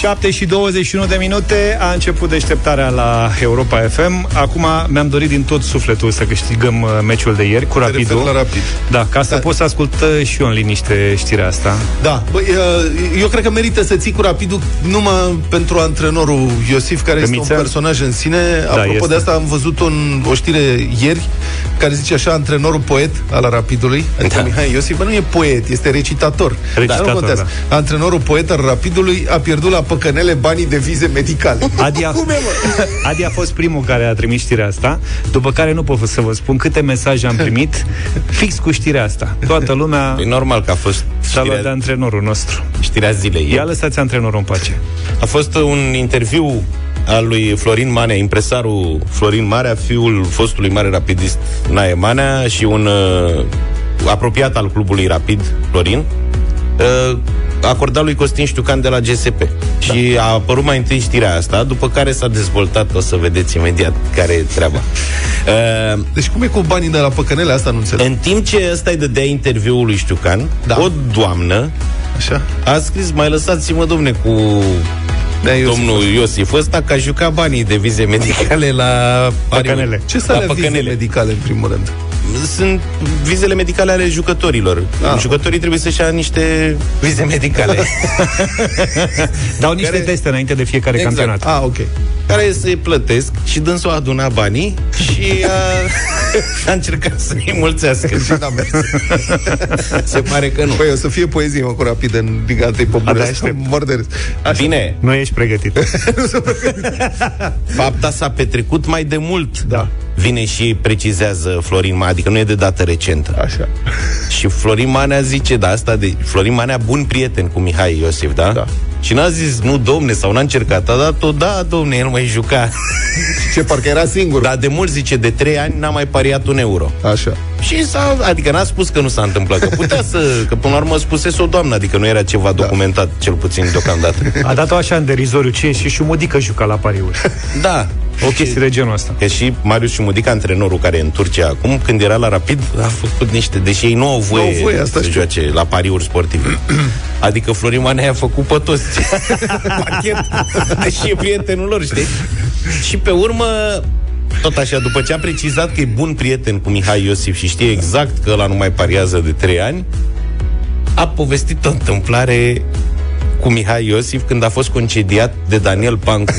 7 și 21 de minute a început deșteptarea la Europa FM. Acum mi-am dorit din tot sufletul să câștigăm uh, meciul de ieri cu Rapidul. la Rapid. Da, ca să Da. pot să ascult uh, și eu în liniște știrea asta. Da, băi, uh, eu cred că merită să ții cu rapidul numai pentru antrenorul Iosif, care este Mițel? un personaj în sine. Apropo este. de asta, am văzut un, o știre ieri care zice așa, antrenorul poet al Rapidului, adică Da. Mihai Iosif, bă, nu e poet, este recitator. Recitator, Dar nu contează. Antrenorul poet al Rapidului a pierdut la păcănele banii de vize medicale. Adi a, Adi a fost primul care a trimis știrea asta, după care nu pot să vă spun câte mesaje am primit fix cu știrea asta. Toată lumea E normal că a fost s-a luat de știrea, antrenorul nostru. știrea zilei. Ia lăsați antrenorul în pace. A fost un interviu al lui Florin Manea, impresarul Florin Marea, fiul fostului mare rapidist Nae Manea și un uh, apropiat al clubului Rapid, Florin, uh, acordat lui Costin Ștucan de la GSP. Da. Și a apărut mai întâi știrea asta, după care s-a dezvoltat, o să vedeți imediat care e treaba. Uh, Deci cum e cu banii de la păcănele? Asta nu înțeleg. în timp ce ăsta îi dădea interviul lui Ștucan, Da. o doamnă Așa? a scris, mai lăsați-mă, domne, cu Da, Iosif. domnul Iosif ăsta că a jucat banii de vize medicale la Păcănele. Ce să la alea vize păcănele. medicale, în primul rând? Sunt vizele medicale ale jucătorilor. Ah. Jucătorii trebuie să-și ia niște vize medicale Dau niște Care- teste înainte de fiecare Exact. campionat. Ah, ok. care se plătesc și dânsul a adunat banii și a, a încercat să-i mulțească. Și n-am mers. Se pare că nu. Păi o să fie poezie, mă, cu rapid în Liga 1 pe Abia bune. aștept. Mor de râs. Așa. Bine, Nu ești pregătit. fapta s-a petrecut mai de mult. Da. Vine și precizează Florin Manea, adică nu e de dată recentă. Așa. Și Florin Manea zice, da, asta de... Florin Manea, bun prieten cu Mihai Iosif, da? Da. Și n-a zis, nu, domne, sau n-a încercat. A dat-o, da, domne, el mai juca. Ce, parcă era singur. Dar de mult, zice, de trei ani n-a mai pariat un euro. Așa. Și s-a, adică n-a spus că nu s-a întâmplat, că putea să, că până la urmă spusese o doamnă, adică nu era ceva documentat, cel puțin deocamdată. A dat-o așa în derizoriu. Ce e? Și Șumudică juca la pariuri. Da, O chestie de genul ăsta. Că și Marius Șumudic, antrenorul care e în Turcia acum, când era la Rapid, a făcut niște... Deși ei nu au voie, Nu au voie, asta să știu. joace la pariuri sportive. adică Florin Manea a făcut pe toți. Pachet. Deși e prietenul lor, știi? Și pe urmă, tot așa, după ce a precizat că e bun prieten cu Mihai Iosif și știe exact că ăla nu mai pariază de trei ani, a povestit o întâmplare cu Mihai Iosif când a fost concediat de Daniel Pancu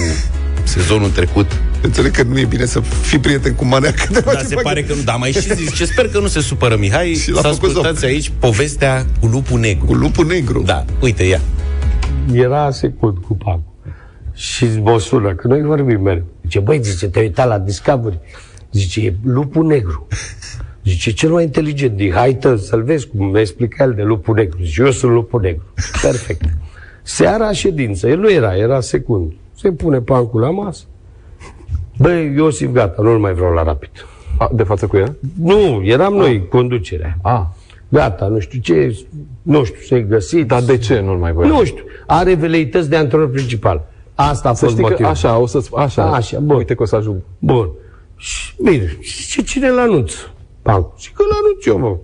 sezonul trecut Înțeleg că nu e bine să fii prieten cu manea că te da, face se pachet. pare că nu. Da, mai și zice, sper că nu se supără Mihai. Și l-a Să făcut ascultați zop. aici povestea cu lupul negru. Cu lupul negru. Da, uite, ia. era secund cu Pacu. Și mă sună, că noi vorbim mereu. Zice, băi, zice, te-ai uitat la Discovery? Zice, e lupul negru. Zice, cel mai inteligent, din hai tă, să-l vezi cum mi-a explicat el de lupul negru. Zice, eu sunt lupul negru. Perfect. Seara ședință, el nu era, era secund. Se pune pancul la masă. Băi, Iosif, gata, nu-l mai vreau la rapid. A, de față cu el? Nu, eram noi, conducerea. A, Gata, nu știu ce, nu știu, să-i găsit. dar de ce nu-l mai voia? Nu știu, are veleități de antrenor principal. Asta a Să fost știi că motivul. așa, o să așa, Așa, bun. Uite că o să ajung. Bun. Și, bine, și ce cine îl anunț? Pancu. Și că îl anunț eu, mă.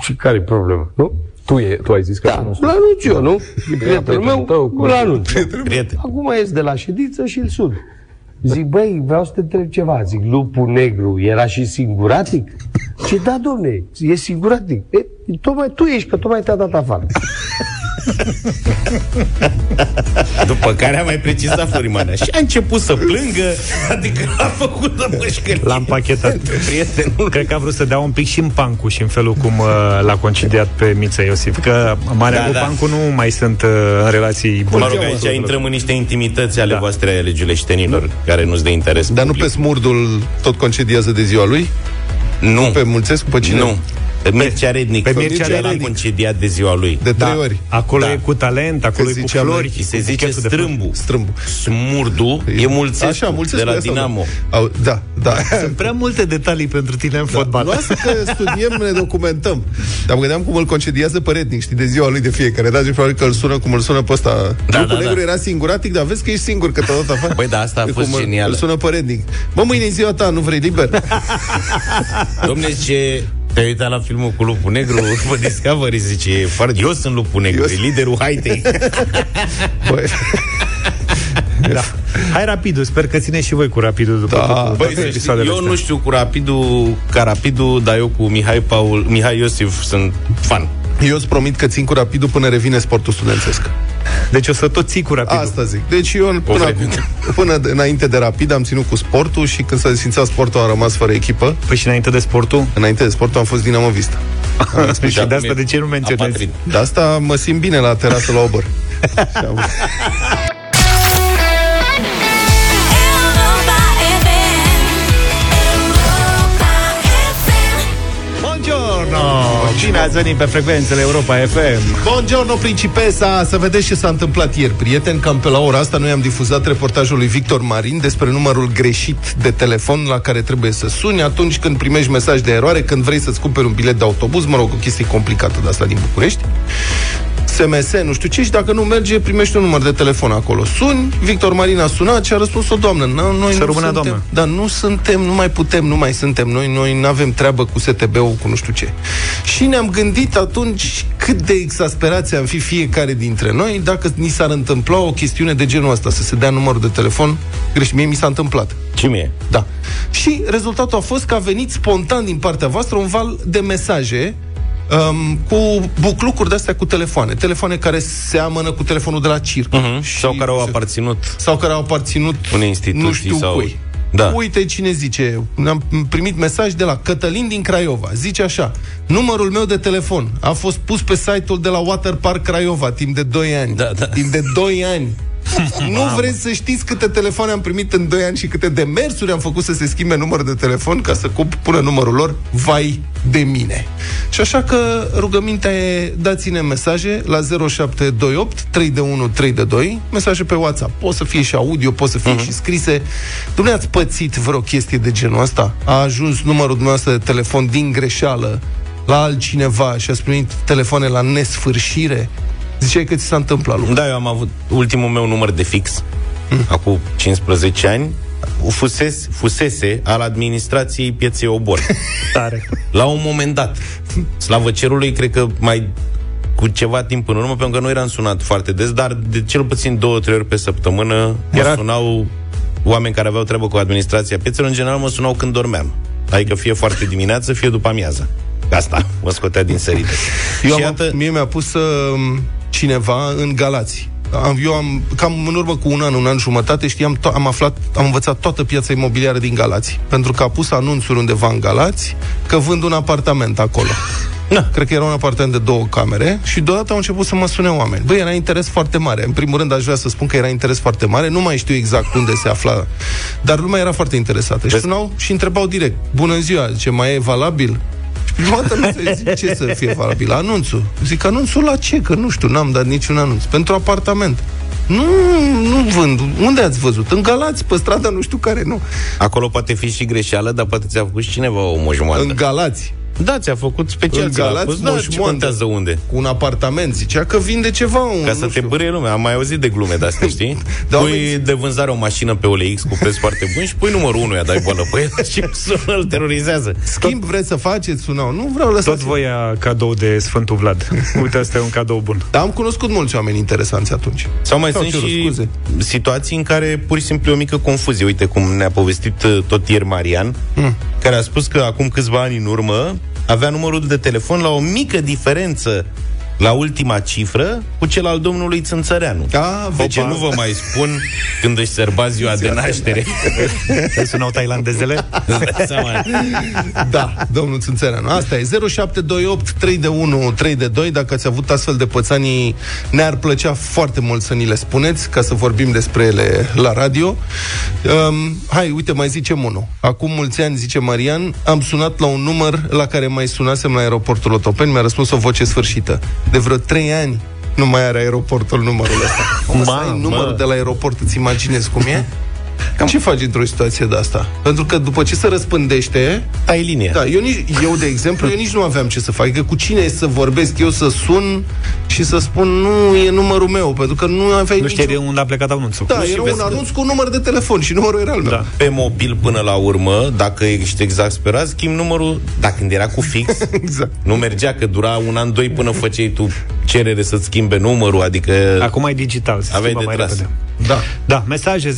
Și care e problema, nu? Tu, e, tu ai zis că Da, nu îl anunț eu, nu? E prietenul prietenul meu, tău, cu- îl anunț. Prieten. Acum ies de la ședință și îl sun. Zic, băi, vreau să te întreb ceva. Zic, lupul negru era și singuratic? Ce da, domne, e singuratic. E, tocmai tu ești, că tocmai te-a dat afară. După care a mai precizat Florin Manea. Și a început să plângă, adică a făcut de mășcări. L-am împachetat. Prietenul. Cred că a vrut să dea un pic și în Pancu și în felul cum uh, l-a concediat pe Mița Iosif. Că Marea Da, cu da. Pancu nu mai sunt uh, în relații bune. Mă rog, aici intrăm în niște intimități ale Da. voastre ale giuleștenilor, care nu-s de interes Dar nu public. pe smurdul tot concediază de ziua lui? Nu, Pe Mulțescu, pe cine? nu. Pe Mircea Rednic. pe Mircea Mircea l-a Rednic. concediat de ziua lui. De trei Da, ori. acolo Da. e cu talent, acolo Că e cu ziceam flori. Și se cu zice buchetul de flori. strâmbu. Strâmbu. Smurdu e Mulțescu, Așa, Mulțescu de la asta, Dinamo. Da. Au, da, da. Sunt prea multe detalii pentru tine în fotbal. Nu asta că studiem, ne documentăm. Dar mă gândeam cum îl concediază pe Rednic, știi, de ziua lui de fiecare dată și probabil că îl sună cum îl sună pe ăsta. Da, Lupul da, negru da. era singuratic, dar vezi că ești singur, că te-a dat afară. Băi, da, asta a E fost cum îl- genială. Îl sună pe Rednic. Bă, mâine e ziua ta, nu vrei liber? Domne, zice, Te-ai uitat la filmul cu lupul negru pe Discovery, zice, e foarte... eu sunt lupul negru, Eu e liderul haitei. Băi, Da. Hai rapidul, sper că țineți și voi cu rapidul după Da. toate Băi, să știi, episoadele eu astea. nu știu cu rapidul, ca rapidul, dar eu cu Mihai Paul, Mihai Iosif sunt fan. eu îți promit că țin cu rapidul până revine sportul studențesc. Deci o să tot ții cu rapidul. Asta zic. Deci eu până, vreme. acum, până de- înainte de rapid am ținut cu sportul și când s-a desfințat sportul am rămas fără echipă. Păi și înainte de sportul? Înainte de sportul am fost dinamovista. Păi și acum de asta e de ce nu menționezi? apatrid. De asta mă simt bine la terasă la Obor. Bine ați venit pe frecvențele Europa FM. Buongiorno, principesa! Să vedeți ce s-a întâmplat ieri, prieteni. Cam pe la ora asta noi am difuzat reportajul lui Victor Marin despre numărul greșit de telefon la care trebuie să suni atunci când primești mesaj de eroare, când vrei să-ți cumperi un bilet de autobuz, mă rog, o chestie complicată de asta din București. SMS, nu știu ce, și dacă nu merge, primești un număr de telefon acolo. Suni, Victor Marin a sunat și a răspuns o doamnă. No, noi Să nu rămână suntem, doamnă. Da, nu suntem, nu mai putem, nu mai suntem. Noi noi nu avem treabă cu STB-ul, cu nu știu ce. Și ne-am gândit atunci cât de exasperați am fi fiecare dintre noi dacă ni s-ar întâmpla o chestiune de genul ăsta, să se dea numărul de telefon greșit. Mie mi s-a întâmplat. Ce mie? Da. Și rezultatul a fost că a venit spontan din partea voastră un val de mesaje um, cu buclucuri de-astea cu telefoane. Telefoane care seamănă cu telefonul de la circ. Uh-huh. Și- Sau care au aparținut sau care au aparținut Unei instituții nu știu sau- cui. Da. Uite cine zice, am primit mesaj de la Cătălin din Craiova. Zice așa, numărul meu de telefon a fost pus pe site-ul de la Water Park Craiova timp de 2 ani. Da, da. Timp de 2 ani. nu vreți să știți câte telefoane am primit în 2 ani și câte demersuri am făcut să se schimbe numărul de telefon ca să cup- pună numărul lor? Vai de mine! Și așa că rugămintea e dați-ne mesaje la 0728 3 de 1 3 de 2, mesaje pe WhatsApp. Pot să fie și audio, pot să fie uh-huh. și scrise. Dumnezeu ați pățit vreo chestie de genul ăsta? A ajuns numărul dumneavoastră de telefon din greșeală la altcineva și ați primit telefoane la nesfârșire? Ziceai că ți s-a întâmplat lucru. Da, eu am avut ultimul meu număr de fix, acum 15 ani, fusese, fusese al administrației pieței Obor. Tare. La un moment dat, slavă cerului, cred că mai cu ceva timp în urmă, pentru că nu eram sunat foarte des, dar de cel puțin două, trei ori pe săptămână Era- mă sunau oameni care aveau treabă cu administrația piețelor, în general mă sunau când dormeam. Adică fie foarte dimineață, fie după amiază. Asta mă scotea din sărite. Eu și am, iată, Mie mi-a pus uh, cineva în Galați. Am, eu am, cam în urmă cu un an, un an jumătate, știam, to- am aflat, am învățat toată piața imobiliară din Galați. Pentru că a pus anunțuri undeva în Galați că vând un apartament acolo. Na. Cred că era un apartament de două camere și deodată au început să mă sune oameni. Băi, era interes foarte mare. În primul rând aș vrea să spun că era interes foarte mare. Nu mai știu exact unde se afla, dar lumea era foarte interesată. Și sunau și întrebau direct. Bună ziua, ce mai e valabil? Și prima dată nu se zic ce să fie valabil. Anunțul. Zic, anunțul la ce? Că nu știu, n-am dat niciun anunț. Pentru apartament. Nu, nu vând. Unde ați văzut? În Galați, pe strada nu știu care, nu. acolo poate fi și greșeală, dar poate ți-a făcut și cineva o moșmoantă. În Galați. Da, ți-a făcut special. În ți-l-a Galați, pus, da, ce moșmoantă. contează unde? Cu un apartament. Zicea că vinde ceva. Un, Ca nu să te știu. bârie lumea. Am mai auzit de glume de astea, știi? Da, pui oamenii- de vânzare o mașină pe OLX cu preț foarte bun și pui numărul 1 dai boală pe el și sună, îl terorizează. Schimb vreți să faceți? Sunau. Nu vreau lăsați. Tot voia cadou de Sfântul Vlad. Uite, asta e un cadou bun. Dar am cunoscut mulți oameni interesanți atunci. Sau mai Sau sunt cerut și scuze. situații în care pur și simplu e o mică confuzie. Uite cum ne-a povestit uh, tot ieri Marian, Hmm. care a spus că acum câțiva ani în urmă avea numărul de telefon la o mică diferență la ultima cifră cu cel al domnului Țânțăreanu. Da, de ce opa. nu vă mai spun când își sărba ziua de naștere? Îți sunau tailandezele? Îți dai seama? Da, domnul Țânțăreanu. Asta e 0728 3 de 1 3 de 2. Dacă ați avut astfel de pățanii, ne-ar plăcea foarte mult să ni le spuneți, ca să vorbim despre ele la radio. Um, hai, uite, mai zicem unul. Acum mulți ani, zice Marian, am sunat la un număr la care mai sunasem la aeroportul Otopeni, mi-a răspuns o voce sfârșită. De vreo 3 ani nu mai are aeroportul numărul ăsta. Cum să ai Mamă! numărul de la aeroport, îți imaginezi cum e? Cam... Ce faci într-o situație de asta? Pentru că după ce se răspândește, Tai linia. da, eu, nici, eu de exemplu, eu nici nu aveam ce să fac. Că cu cine să vorbesc eu, să sun și să spun nu e numărul meu, pentru că nu aveai Nu știi de nicio... unde a plecat anunțul. Da, și era vezi un că- anunț cu un număr de telefon și numărul era al meu. Da. Pe mobil până la urmă, dacă ești exasperat, schimbi numărul, dacă când era cu fix, Exact. nu mergea, că dura un an, doi până făceai tu cerere să-ți schimbe numărul, adică... Acum e digital, se Aveai schimbă de mai tras. repede. Da. Da, mesaje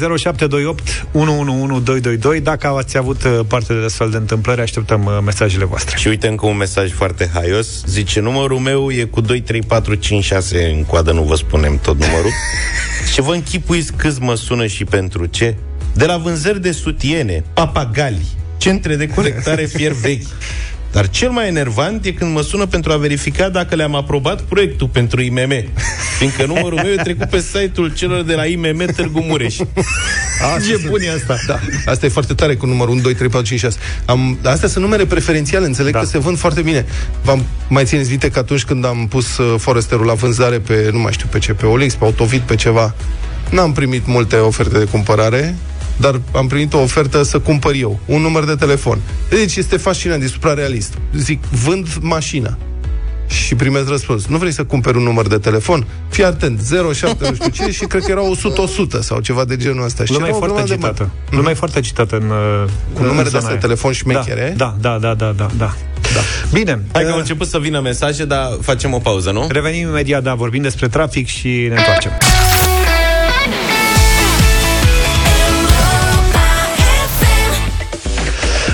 0728 111222. Dacă ați avut uh, parte de astfel de întâmplări, așteptăm uh, mesajele voastre. Și uite încă un mesaj foarte haios. Zice, numărul meu e cu 2, 3, 4, 5, 6 în coadă, nu vă spunem tot numărul. și vă închipuiți câți mă sună și pentru ce? De la vânzări de sutiene, papagali, centre de colectare fier vechi. Dar cel mai enervant e când mă sună pentru a verifica dacă le-am aprobat proiectul pentru IMM. Fiindcă numărul meu e trecut pe site-ul celor de la IMM Târgu Mureș. Ce bun e asta. Da. Asta e foarte tare cu numărul 1, 2, 3, 4, 5, 6. Am, astea sunt numere preferențiale, înțeleg da. că se vând foarte bine. V-am mai țineți minte că atunci când am pus uh, Foresterul la vânzare pe, nu mai știu pe ce, pe Olix, pe Autovit, pe ceva, n-am primit multe oferte de cumpărare, dar am primit o ofertă să cumpăr eu, un număr de telefon. Deci este fascinant, e suprarealist. Zic, vând mașina. Și primesc răspuns. Nu vrei să cumperi un număr de telefon? Fii atent, 07 nu știu ce și cred că era 100-100 sau ceva de genul ăsta. Și Lumea e era o foarte grămadă de agitată. Lumea e foarte agitată în uh, Cu în numere de zona astea, aia. telefon șmechere. Da, da, da, da, da, da. da. Bine, Hai că uh, au început să vină mesaje, dar facem o pauză, nu? revenim imediat, da, vorbim despre trafic și ne întoarcem.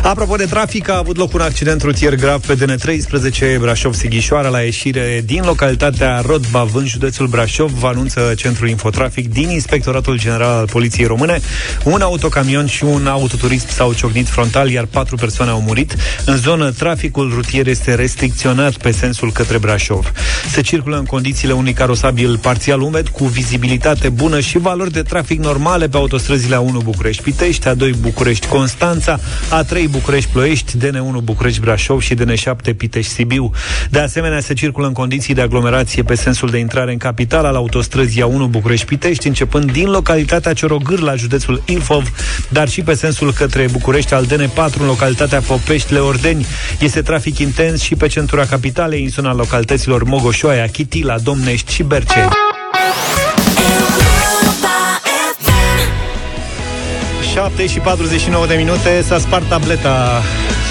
Apropo de trafic, a avut loc un accident rutier grav pe DN13 Brașov-Sighișoara la ieșire din localitatea Rodbav în județul Brașov, vă anunță Centrul Infotrafic din Inspectoratul General al Poliției Române. Un autocamion și un autoturism s-au ciocnit frontal, iar patru persoane au murit. În zonă, traficul rutier este restricționat pe sensul către Brașov. Se circulă în condițiile unui carosabil parțial umed, cu vizibilitate bună și valori de trafic normale pe autostrăzile A1 București-Pitești, A2 București-Constanța, A3 București-Ploiești, DN1 București-Brașov și DN7 Pitești-Sibiu. De asemenea, se circulă în condiții de aglomerație pe sensul de intrare în capital al autostrăzii A1 București-Pitești, începând din localitatea Ciorogâr la județul Ilfov, dar și pe sensul către București al DN4 în localitatea Popești-Leordeni. Este trafic intens și pe centura capitalei, în zona localităților Mogoșoaia, Chitila, Domnești și Berceni. 7 și 49 de minute S-a spart tableta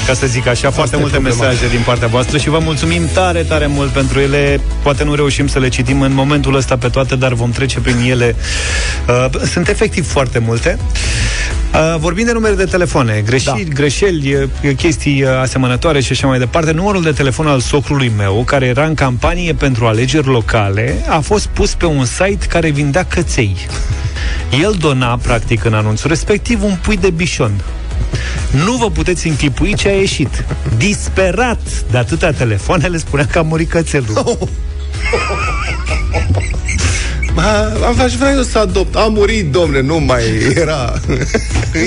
ca să zic așa, foarte e multe problema. mesaje din partea voastră și vă mulțumim tare, tare mult pentru ele. Poate nu reușim să le citim în momentul ăsta pe toate, dar vom trece prin ele. Uh, Sunt efectiv foarte multe. Uh, Vorbim de numere de telefoane, greșeli, da. greșeli, uh, chestii uh, asemănătoare și așa mai departe. Numărul de telefon al socrului meu, care era în campanie pentru alegeri locale, a fost pus pe un site care vindea căței. El dona, practic, în anunțul respectiv, un pui de bișon. Nu vă puteți închipui ce a ieșit. Disperat de atâtea telefoane, le spunea că a murit cățelul. Ma, am aș vrea eu să adopt. A murit, domne, nu mai era...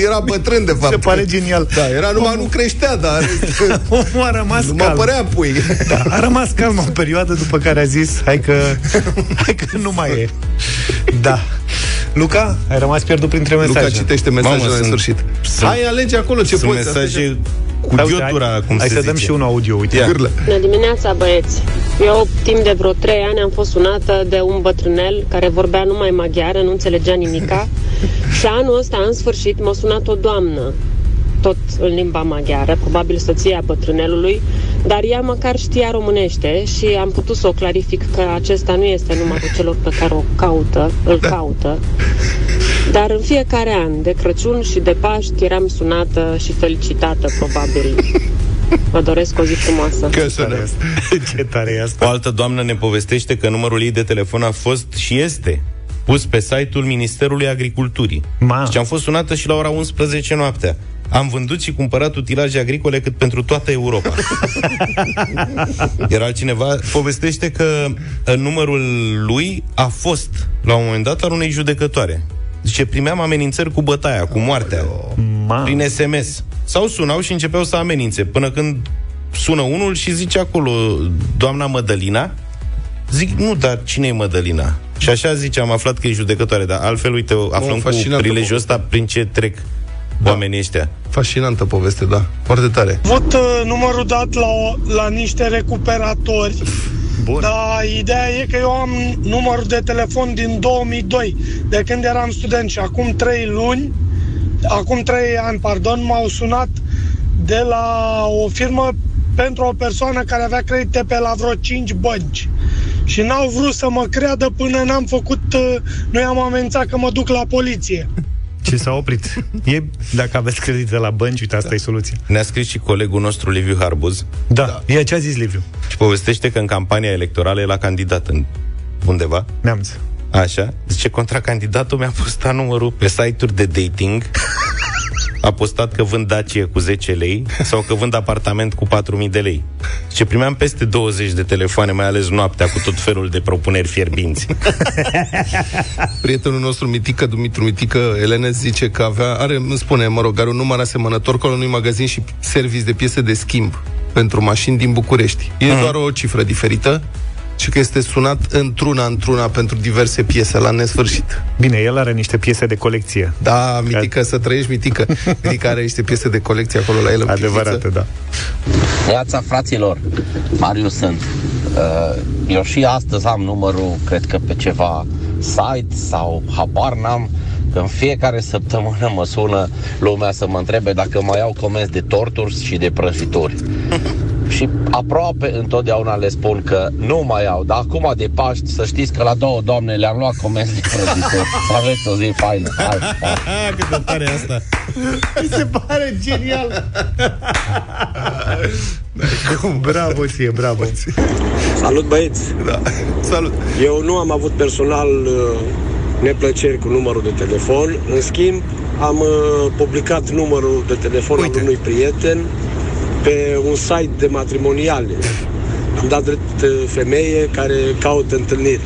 era bătrân, de fapt. Se pare genial. Da, era numai nu creștea, dar Omul a rămas nu mă calm. părea pui. Da, a rămas calm o perioadă după care a zis hai că, hai că nu mai e. Da. Luca, ai rămas pierdut printre mesaje. Luca citește mesajele Mamă, în sunt- sfârșit. sunt- Hai, alege acolo ce Sunt poți. mesaje cu Hai, uite, ghiutura, hai, cum hai se să zice. dăm și un audio, uite. Ia. Gârlă. Bună dimineața, băieți! Eu, timp de vreo trei ani, am fost sunată de un bătrânel care vorbea numai maghiară, nu înțelegea nimica. și anul ăsta, în sfârșit, m-a sunat o doamnă, tot în limba maghiară, probabil soția bătrânelului, dar ea măcar știa românește și am putut să o clarific că acesta nu este numărul celor pe care o caută, îl caută. Dar în fiecare an, de Crăciun și de Paști, eram sunată și felicitată, probabil. Vă doresc o zi frumoasă. Că sună. Ce tare e asta. O altă doamnă ne povestește că numărul ei de telefon a fost și este pus pe site-ul Ministerului Agriculturii. Ma. Și am fost sunată și la ora 11 noaptea. Am vândut și cumpărat utilaje agricole cât pentru toată Europa. Iar altcineva povestește că uh, numărul lui a fost, la un moment dat, al unei judecătoare. Zice, primeam amenințări cu bătaia, cu moartea, Ma. prin SMS. Sau sunau și începeau să amenințe, până când sună unul și zice acolo, doamna Mădălina, Zic, nu, dar cine e Mădălina? Și așa zice, am aflat că e judecătoare, dar altfel, uite, aflăm cu fascinantă prilejul ăsta prin ce trec da. oamenii ăștia. Fascinantă poveste, da. Foarte tare. avut uh, numărul dat la, o- la niște recuperatori. Bun. Dar ideea e că eu am numărul de telefon din 2002, de când eram student și acum 3 luni, acum 3 ani, pardon, m-au sunat de la o firmă pentru o persoană care avea credite pe la vreo 5 bănci. Și n-au vrut să mă creadă până n-am făcut, uh, nu i-am amenințat că mă duc la poliție. Ce s-a oprit? E, dacă aveți credite la bănci, uite, asta e soluția. Ne-a scris și colegul nostru, Liviu Harbuz, Da, da. e ce a zis Liviu. și povestește că în campania electorală el a candidat în undeva, Neamț. Așa. Zice, contracandidatul mi-a postat numărul pe site-uri de dating. A postat că vând Dacie cu 10 lei sau că vând apartament cu 4.000 de lei. Ce primeam peste 20 de telefoane, mai ales noaptea, cu tot felul de propuneri fierbinți. Prietenul nostru, Mitică, Dumitru Mitică, Elene, zice că avea, are, îmi spune, mă rog, are un număr asemănător cu al unui magazin și service de piese de schimb pentru mașini din București. E Mhm. doar o cifră diferită și că este sunat într-una, într-una pentru diverse piese la nesfârșit. Bine, el are niște piese de colecție. Da, Mitică, să trăiești, Mitică. Mitică are niște piese de colecție acolo la el în Adevărate, pivniță. da. Neața, fraților, Marius sunt. Uh, Eu și astăzi am numărul, cred că pe ceva site sau habar n-am, că în fiecare săptămână mă sună lumea să mă întrebe dacă mai au comenzi de torturi și de prăjituri. și aproape întotdeauna le spun că nu mai au, dar acum de Paști să știți că la două doamne le-am luat comenzi de prăjituri. Să aveți o zi faină. Hai, hai. Cât de tare e asta! Mi se pare genial. bravo ție, bravo. Salut băieți! Da. Salut! Eu nu am avut personal uh, neplăceri cu numărul de telefon. În schimb, am uh, publicat numărul de telefon Uite. al unui prieten pe un site de matrimoniale. Am dat drept uh, femeie care caută întâlniri.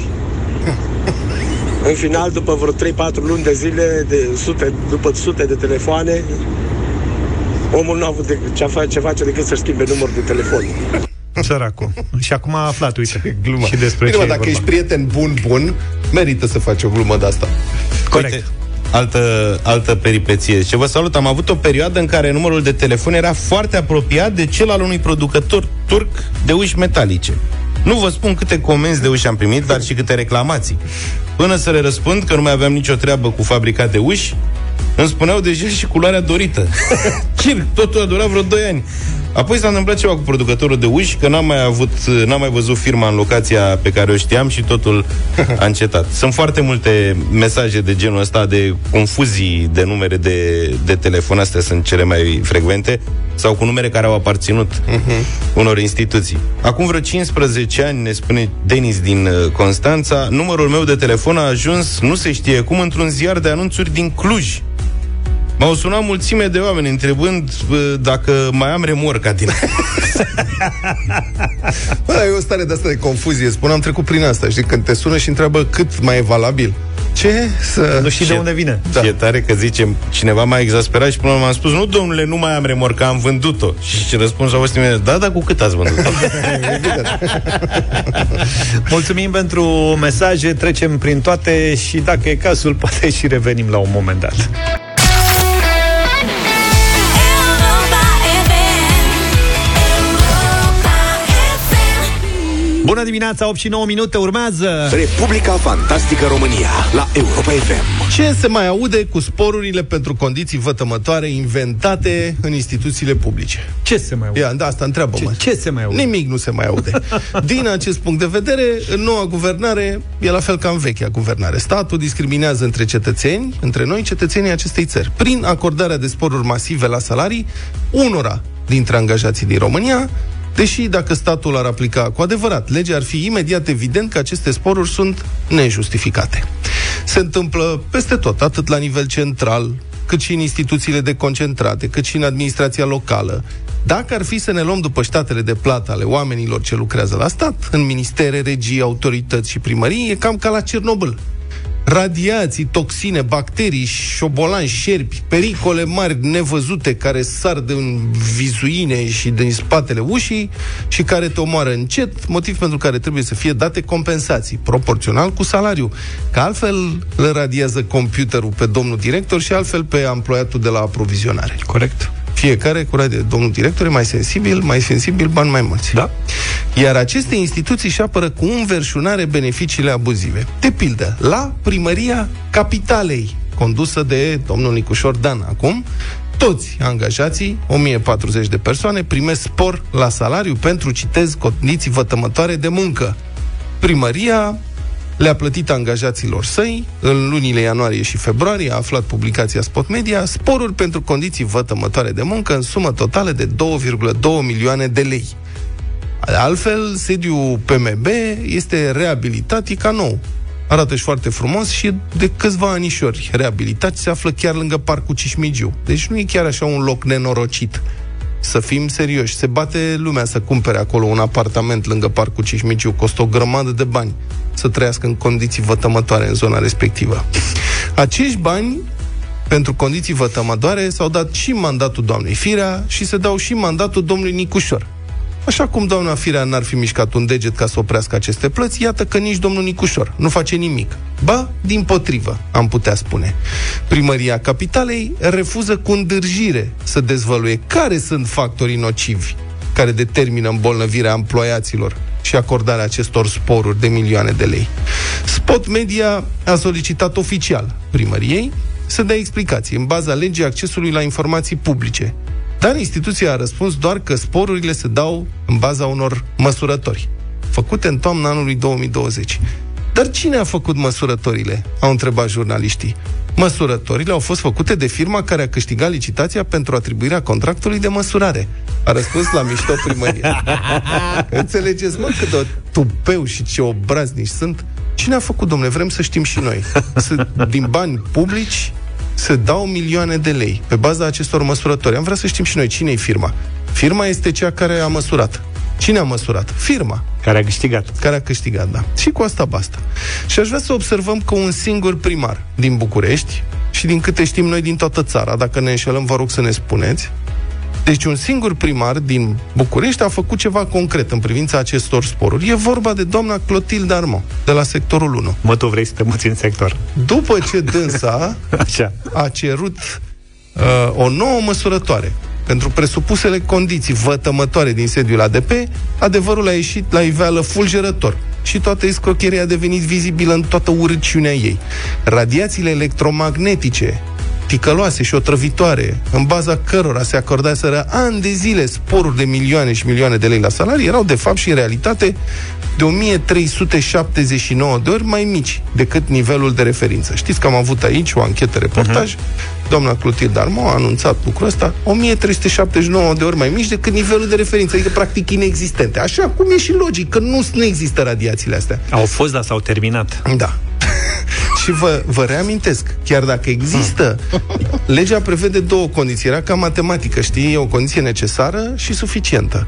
În final, după vreo 3-4 luni de zile, de sute, după sute de telefoane, omul nu a avut de, ce, fa- ce face decât să-și schimbe numărul de telefon. Săracul. Și acum a aflat, uite. Glumă. Și despre Bine, ce mă, e dacă vorba. ești prieten bun, bun, merită să faci o glumă de asta. Corect. Uite, altă, altă peripeție. Ce vă salut, am avut o perioadă în care numărul de telefon era foarte apropiat de cel al unui producător turc de uși metalice. Nu vă spun câte comenzi de uși am primit, dar și câte reclamații. Până să le răspund că nu mai aveam nicio treabă cu fabrica de uși, îmi spuneau deja și culoarea dorită. Circ, totul a durat vreo 2 ani. Apoi s-a întâmplat ceva cu producătorul de uși, că n-am mai avut, n-am mai văzut firma în locația pe care o știam și totul a încetat. Sunt foarte multe mesaje de genul ăsta de confuzii de numere de, de telefon, astea sunt cele mai frecvente, sau cu numere care au aparținut uh-huh. unor instituții. Acum vreo 15 ani, ne spune Denis din uh, Constanța, numărul meu de telefon a ajuns, nu se știe cum, într-un ziar de anunțuri din Cluj. M-au sunat mulțime de oameni întrebând bă, dacă mai am remorca din... Bă, dar e o stare de asta de confuzie. Spun, am trecut prin asta, știi, când te sună și întreabă cât mai e valabil. Ce? Să... Nu știi de unde vine. Da. E tare că zice cineva mai exasperat și până la urmă am spus, nu domnule, nu mai am remorca, am vândut-o. Și ce răspuns a fost imediat, da, dar cu cât ați vândut-o? Mulțumim pentru mesaje, trecem prin toate și dacă e cazul, poate și revenim la un moment dat. Bună dimineața, 8 și 9 minute, urmează... Republica Fantastică România la Europa FM. Ce se mai aude cu sporurile pentru condiții vătămătoare inventate în instituțiile publice? Ce se mai aude? Ia, da, asta întreabă Ce, mă. ce se mai aude? Nimic nu se mai aude. Din acest punct de vedere, în noua guvernare e la fel ca în vechea guvernare. Statul discriminează între cetățeni, între noi, cetățenii acestei țări, prin acordarea de sporuri masive la salarii unora dintre angajații din România, deși dacă statul ar aplica cu adevărat legea, ar fi imediat evident că aceste sporuri sunt nejustificate. Se întâmplă peste tot, atât la nivel central, cât și în instituțiile deconcentrate, cât și în administrația locală. Dacă ar fi să ne luăm după statele de plată ale oamenilor ce lucrează la stat, în ministere, regii, autorități și primării, e cam ca la Cernobâl. Radiații, toxine, bacterii, șobolani, șerpi, pericole mari nevăzute care sar din vizuine și din spatele ușii și care te omoară încet, motiv pentru care trebuie să fie date compensații, proporțional cu salariu. Că altfel le radiază computerul pe domnul director și altfel pe emploiatul de la aprovizionare. Corect. Fiecare cu radio. Domnul director e mai sensibil, mai sensibil, bani mai mulți. Da. Iar aceste instituții își apără cu înverșunare beneficiile abuzive. De pildă, la primăria capitalei, condusă de domnul Nicușor Dan acum, toți angajații, 1040 de persoane, primesc spor la salariu pentru, citez, condiții vătămătoare de muncă. Primăria le-a plătit angajaților săi în lunile ianuarie și februarie, a aflat publicația Spot Media, sporuri pentru condiții vătămătoare de muncă în sumă totală de 2,2 milioane de lei. Altfel, sediul PMB este reabilitat, e ca nou. Arată și foarte frumos și de câțiva anișori reabilitat se află chiar lângă Parcul Cismigiu. Deci nu e chiar așa un loc nenorocit. Să fim serioși, se bate lumea să cumpere acolo un apartament lângă Parcul Cismigiu, costă o grămadă de bani să trăiască în condiții vătămătoare în zona respectivă. Acești bani pentru condiții vătămătoare s-au dat și mandatul doamnei Firea și se dau și mandatul domnului Nicușor. Așa cum doamna Firea n-ar fi mișcat un deget ca să oprească aceste plăți, iată că nici domnul Nicușor nu face nimic. Ba, din potrivă, am putea spune. Primăria Capitalei refuză cu îndârjire să dezvăluie care sunt factorii nocivi care determină îmbolnăvirea emploiaților și acordarea acestor sporuri de milioane de lei. Spot Media a solicitat oficial primăriei să dea explicații în baza legii accesului la informații publice. Dar instituția a răspuns doar că sporurile se dau în baza unor măsurători, făcute în toamna anului 2020. Dar cine a făcut măsurătorile? Au întrebat jurnaliștii. Măsurătorile au fost făcute de firma care a câștigat licitația pentru atribuirea contractului de măsurare. A răspuns la mișto primărie. Înțelegeți, mă, cât de tupeu și ce obraznici sunt? Cine a făcut, domnule? Vrem să știm și noi. Să, din bani publici se dau milioane de lei pe baza acestor măsurători. Am vrea să știm și noi cine e firma. Firma este cea care a măsurat. Cine a măsurat? Firma. Care a câștigat. Care a câștigat, da. Și cu asta basta. Și aș vrea să observăm că un singur primar din București, și din câte știm noi din toată țara, dacă ne înșelăm, vă rog să ne spuneți, deci un singur primar din București a făcut ceva concret în privința acestor sporuri. E vorba de doamna Clotilde Armo, de la sectorul 1. Mă, tu vrei să te muți în sector. După ce dânsa Așa. a cerut uh, o nouă măsurătoare pentru presupusele condiții vătămătoare din sediul ADP, adevărul a ieșit la iveală fulgerător și toată escrocheria a devenit vizibilă în toată urăciunea ei. Radiațiile electromagnetice ticăloase și otrăvitoare, în baza cărora se acordaseră ani de zile sporuri de milioane și milioane de lei la salarii, erau de fapt și în realitate de 1379 de ori mai mici decât nivelul de referință. Știți că am avut aici o anchetă reportaj, uh-huh. doamna Clotilde Armo a anunțat lucrul ăsta, 1379 de ori mai mici decât nivelul de referință, adică practic inexistente. Așa cum e și logic, că nu, nu există radiațiile astea. Au fost, dar s-au terminat. Da. Și vă, vă reamintesc, chiar dacă există, legea prevede două condiții. Era ca matematică, știi? E o condiție necesară și suficientă.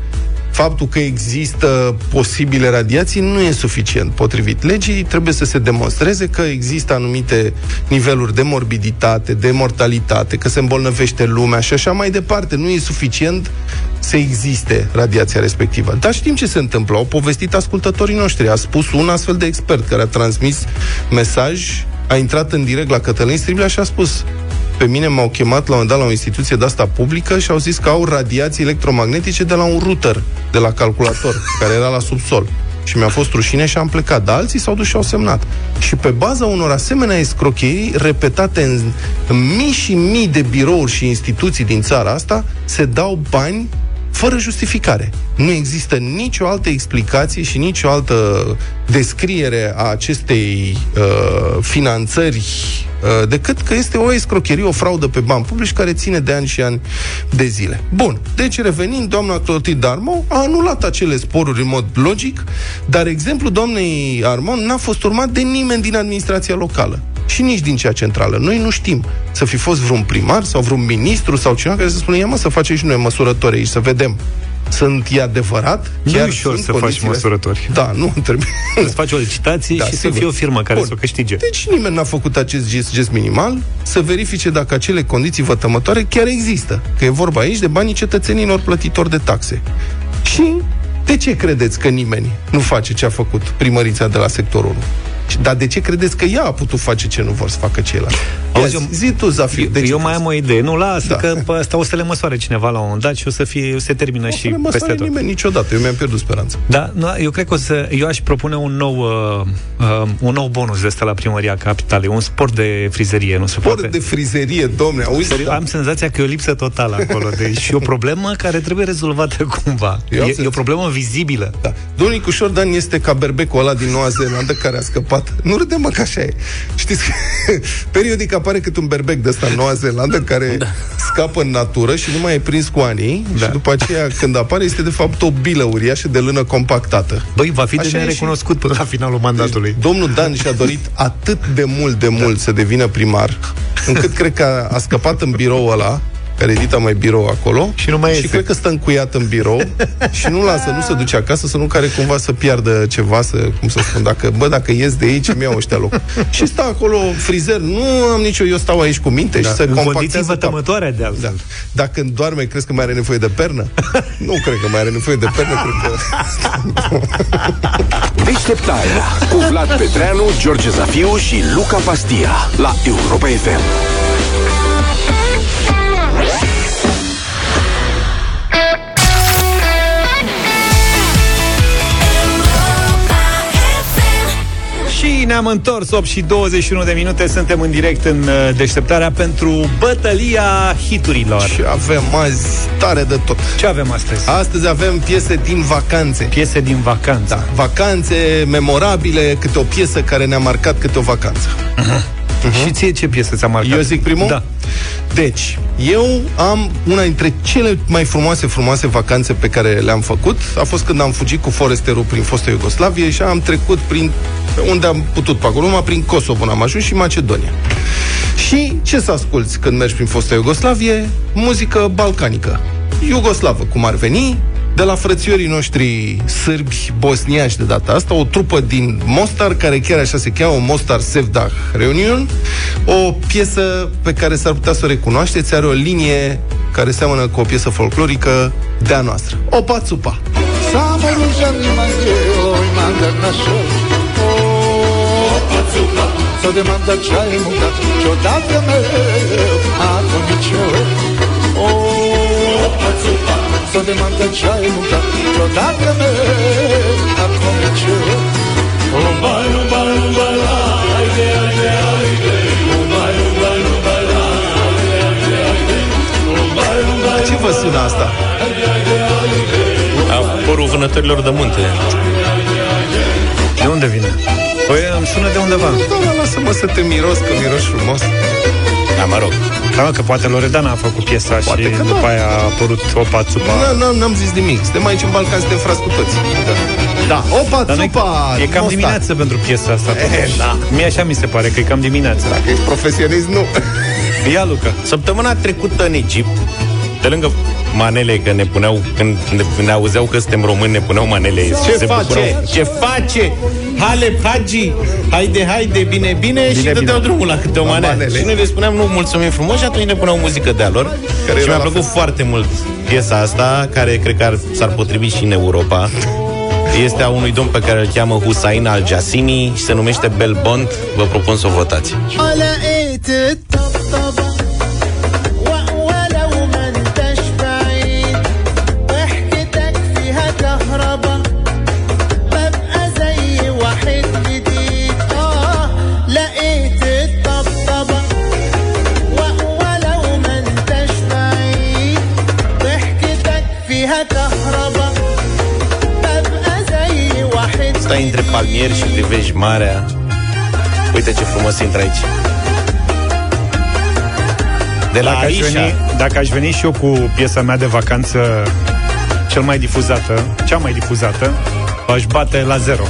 Faptul că există posibile radiații nu e suficient. Potrivit legii, trebuie să se demonstreze că există anumite niveluri de morbiditate, de mortalitate, că se îmbolnăvește lumea și așa mai departe. Nu e suficient să existe radiația respectivă. Dar știm ce se întâmplă. Au povestit ascultătorii noștri. A spus un astfel de expert care a transmis mesaj, a intrat în direct la Cătălin Striblea și a spus pe mine m-au chemat la un moment dat la o instituție de asta publică și au zis că au radiații electromagnetice de la un router, de la calculator, care era la subsol. Și mi-a fost rușine și am plecat. Dar alții s-au dus și au semnat. Și pe baza unor asemenea escrocherii repetate în, în mii și mii de birouri și instituții din țara asta, se dau bani fără justificare. Nu există nicio altă explicație și nicio altă descriere a acestei uh, finanțări uh, decât că este o escrocherie, o fraudă pe bani publici care ține de ani și ani de zile. Bun, deci revenind, doamna Clotilde Armon a anulat acele sporuri în mod logic, dar exemplul doamnei Armon n-a fost urmat de nimeni din administrația locală și nici din cea centrală. Noi nu știm să fi fost vreun primar sau vreun ministru sau cineva care să spună, ia mă să facem și noi măsurători aici, să vedem. Sunt e adevărat? Nu e Chiar ușor sunt să faci condițiile măsurători. Da, nu trebuie. Să faci o licitație Da, și să sigur. fie o firmă care Bun. să o câștige. Deci nimeni n-a făcut acest gest, gest minimal să verifice dacă acele condiții vătămătoare chiar există. Că e vorba aici de banii cetățenilor plătitori de taxe. Și de ce credeți că nimeni nu face ce a făcut primărița de la sectorul 1? Dar de ce credeți că ea a putut face ce nu vor să facă ceilalți? Auzi, Ia eu- zi tu, Zafiu, de ce eu mai am o idee. Nu, lasă, Da. că pe asta o să le măsoare cineva la un moment dat și o să fie, o să se termină Nu și o să ne peste măsoare tot. nimeni niciodată. Eu mi-am pierdut speranța. Da, nu, eu cred că o să, eu aș propune un nou, uh, uh, un nou bonus de ăsta la primăria capitalei, un sport de frizerie, nu se Sport poate? de frizerie, domne, auzi? Serios, Da. Am senzația că e o lipsă totală acolo. Deci e o problemă care trebuie rezolvată cumva. Eu am E, e sens. o problemă vizibilă. Da. Domnul Nicușor Dan este ca berbecul ăla din Noua Zeelandă care a scăpat. Nu râde mă că așa e. Știți că periodic apare cât un berbec de ăsta în Noua Zeelandă care da. scapă în natură și nu mai e prins cu anii da. și după aceea când apare este de fapt o bilă uriașă de lână compactată. Băi, va fi de Așa e nerecunoscut până la finalul mandatului. Domnul Dan și-a dorit atât de mult, de mult să devină primar, încât cred că a, a scăpat în birou ăla, care edita mai birou acolo Și nu mai și iese. cred că stă încuiat în birou și nu lasă, nu se duce acasă să nu care cumva să piardă ceva, să, cum să spun, dacă, bă, dacă ies de aici, mi iau ăștia loc. și stă acolo frizer, nu am nicio, eu stau aici cu minte Da, și să în condiții compactează vătămătoare de altfel. Da. Dacă doarme, crezi că mai are nevoie de pernă? nu cred că mai are nevoie de pernă, cred că... Deșteptarea cu Vlad Petreanu, George Zafiu și Luca Pastia la Europa FM. Și ne-am întors 8 și 21 de minute Suntem în direct în uh, deșteptarea Pentru bătălia hiturilor Și avem azi tare de tot. Ce avem astăzi? Astăzi avem piese din vacanțe. Piese din vacanță Da, vacanțe memorabile, câte o piesă care ne-a marcat câte o vacanță. Și ție ce piesă ți-a marcat? Eu zic primul? Da Deci, eu am una dintre cele mai frumoase, frumoase vacanțe pe care le-am făcut. A fost când am fugit cu Foresterul prin fostă Iugoslavie și am trecut prin unde am putut pe acolo, numai prin Kosovo am ajuns și Macedonia. Și ce să asculți când mergi prin fostă Iugoslavie? Muzică balcanică. Iugoslavă, cum ar veni, de la frățiorii noștri sârbi bosniaci de data asta, o trupă din Mostar, care chiar așa se cheamă, Mostar Sevdah Reunion, o piesă pe care s-ar putea să o recunoașteți, are o linie care seamănă cu o piesă folclorică de-a noastră. Opa Țupa. Samo ružanima djeloj manda našo Co de manda čaj muda Čo da me Ako mi čo Co de manda čaj muda Čo da me Ako mi čo Lumba, lumba, lumba, la, ajde, ajde, ajde. Lumba, lumba, lumba, la, ajde, ajde, ajde. Lumba, lumba, Ce vă sună asta? A părul vânătorilor de munte. De unde vine? Păi îmi sună de undeva Doamne, lasă-mă să te miros, că miros frumos. Da, mă rog. Da, mă, că poate Loredana a făcut piesa Poate și că după da. aia a apărut Opa Țupa Nu, nu, n-am zis nimic. Suntem aici în Balcan, suntem frați cu toți. Da. Da, opa, Dar noi- țupa! E cam Mostar. dimineață pentru piesa asta Eh, totuși. da. Mie așa mi se pare că e cam dimineață Dacă ești profesionist, nu. Ia, Luca Săptămâna trecută în Egipt, pe lângă manele că ne puneau, când ne, ne auzeau că suntem români, ne puneau manele. Ce se face? bucurau. Ce face? Hale, Hagi, haide, haide, bine, bine, bine și Bine, dădeau bine. drumul la câte o La manele. manele. Și noi le spuneam, nu, mulțumim frumos și atunci ne puneau muzică de-a lor. Care și era mi-a la plăcut foarte mult piesa asta, care cred că ar, s-ar potrivi și în Europa. Este a unui domn pe care îl cheamă Hussein Al Jasimi și se numește Bel Bond. Vă propun să o votați. Stai între palmieri și privești marea. Uite ce frumos intră aici. De la dacă aș, Aisha. veni, dacă aș veni și eu cu piesa mea de vacanță Cel mai difuzată Cea mai difuzată Aș bate la zero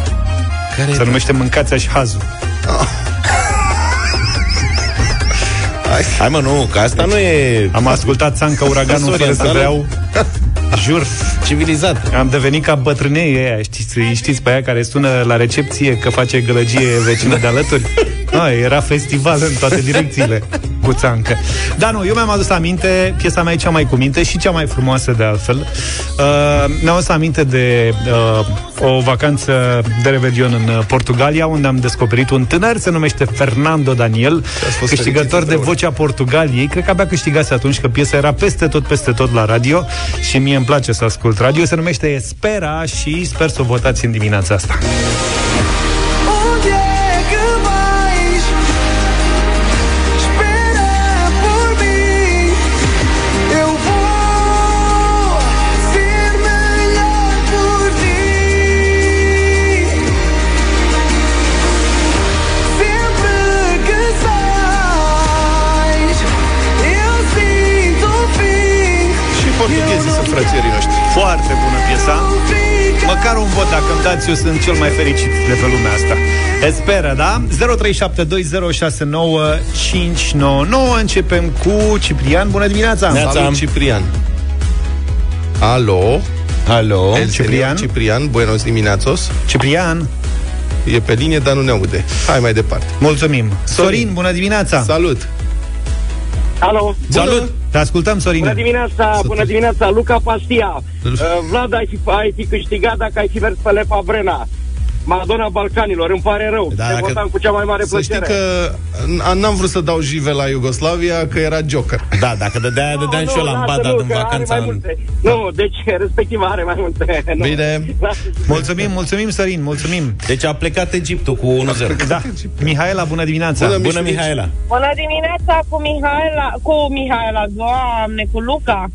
Care Se numește Mâncația și Hazul Hai mă, nu, că asta nu e... Am ascultat Țanca Uraganul fără să Orientală. vreau jur. Civilizat. Am devenit ca bătrânei ăia, știți, îi știți pe aia care sună la recepție că face gălăgie vecină de alături? A, era festival în toate direcțiile cu țancă. Da, nu, eu mi-am adus aminte, piesa mea e cea mai cu minte și cea mai frumoasă de altfel. Uh, mi-am adus aminte de uh, o vacanță de revelion în uh, Portugalia, unde am descoperit un tânăr, se numește Fernando Daniel, fost câștigător fericit de împreună. Vocea Portugaliei. Cred că abia câștigase atunci că piesa era peste tot, peste tot la radio și mie îmi place să ascult radio. Se numește Espera și sper să o votați în dimineața asta. Măcar un vot dacă îmi dați, eu sunt cel mai fericit de pe lumea asta. Speră, da? 0372069599 Începem cu Ciprian. Bună dimineața! Salut, Ciprian. Alo? Alo, El Ciprian? Ciprian, buenos dimineațos. Ciprian, E pe linie, dar nu ne aude. Hai mai departe. mulțumim. Sorin, bună dimineața! Salut! Alo! Salut! Te ascultăm, Bună Sorin. dimineața, bună dimineața, Luca Pastia. Uh, Vlad, ai fi, ai fi câștigat dacă ai fi mers pe Lepa Brena. Madonna Balcanilor, îmi pare rău. Da, Te dacă- votam cu cea mai mare Să știi plăcere. că n- n-am vrut să dau jive la Iugoslavia, că era Joker. Da, dacă dădea, dădeam și eu la lasă, Ambada nu, în că are vacanța. mai în- multe. Nu, deci respectiv are mai multe. Nu. Bine. Lasă. Mulțumim, mulțumim, Sorin, mulțumim. Deci a plecat Egiptul cu 1-0. Da, Mihaela, bună dimineața! Bună, Bună, Mihaela. Bună dimineața cu Mihaela, cu Mihaela, doamne, cu Luca.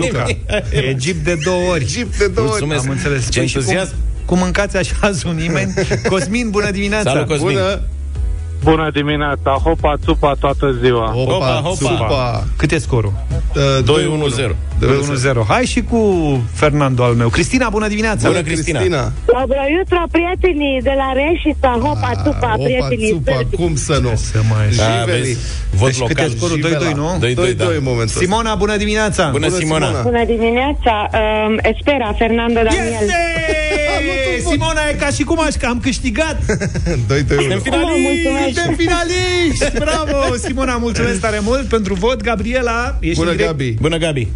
Luca. Egipt de două ori. Egipt de două ori. Mulțumesc. Am înțeles. Ce Păi și entuziasm. Cum, cum mâncați așa azi un nimeni? Cosmin, bună dimineața! Salut, Cosmin. Bună! Bună dimineața, hopa, țupa toată ziua. Opa, Hopa, hopa. supa. Cât e scorul? Uh, 2-1-0. 2-1-0. Hai și cu Fernando al meu. Cristina, bună dimineața! Bună, Cristina. Cristina. Dobro jutro, prijatelji de la Rešica, hopa, tupa, Opa, prijatelji. supa, cum să nu? Să mai... Da, Jiveli. vezi, vot Deci cât e local. scorul? Jivela. 2-2, nu? 2-2, 2-2 da. în momentul ăsta. Simona, bună dimineața! Bună, Simona. Bună dimineața, um, Espera, Fernando Daniel. Este! Simona, e ca și cum aș că am câștigat! 2-2-1. mulțumesc. Suntem finaliști! Bravo! Simona, mulțumesc tare mult pentru vot. Gabriela, ești Bună, în direct? Gabi. Bună, Gabi.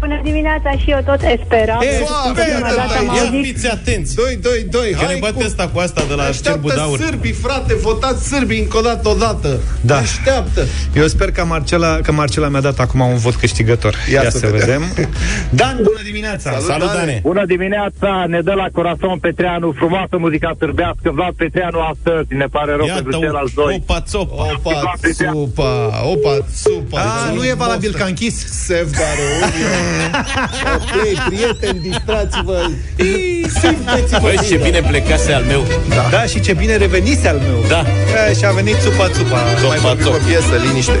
Bună dimineața și eu tot Espera. E, Pentru foarte prima bine, dată am ia Ia auzit. fiți atenți. 2-2-2. Că ne bate ăsta cu asta de la Cerbul de Aur. sârbii, frate, votați sârbii încă o dată, odată. Da. Așteaptă. Eu sper că Marcela, că Marcela mi-a dat acum un vot câștigător. Ia, Ia să, să vedem. vedem. Dan, bună dimineața! Salut, Salut, Dane. Dane. Bună dimineața, ne dă la Corazon Petreanu, frumoasă muzica sârbească, Vlad Petreanu astăzi, ne pare rău pentru Iată, ceilalți doi. opa, țopa. Opa, supa, opa, supa. A, nu e valabil ca închis. Sef de Ok, prieteni, distrați-vă. Simteți-vă Băi, ce bine plecase al meu. Da. da, și ce bine revenise al meu. Da. E, și a venit țupa-țupa. Mai vorbim o piesă, liniște.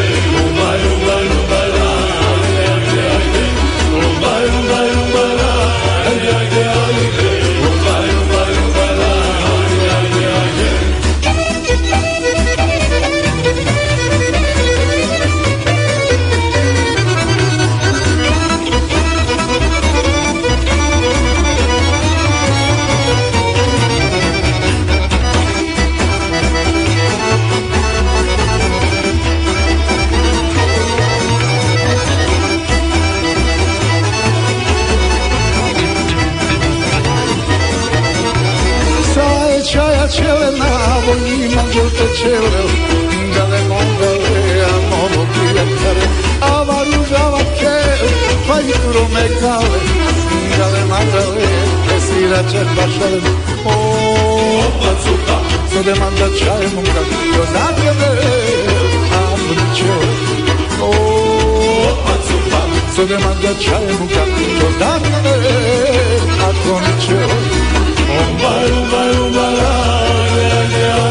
ciele navo Ima žute čele Gale mongale A momo prijatare Ava ružava ke Fajturo me kale Gale matale Pesira će pašale Opa cupa Sode manda čaje munka Jo zatjeve A budičele Opa cupa Sode manda čaje munka Jo zatjeve A koničele Opa cupa Opa cupa Yeah.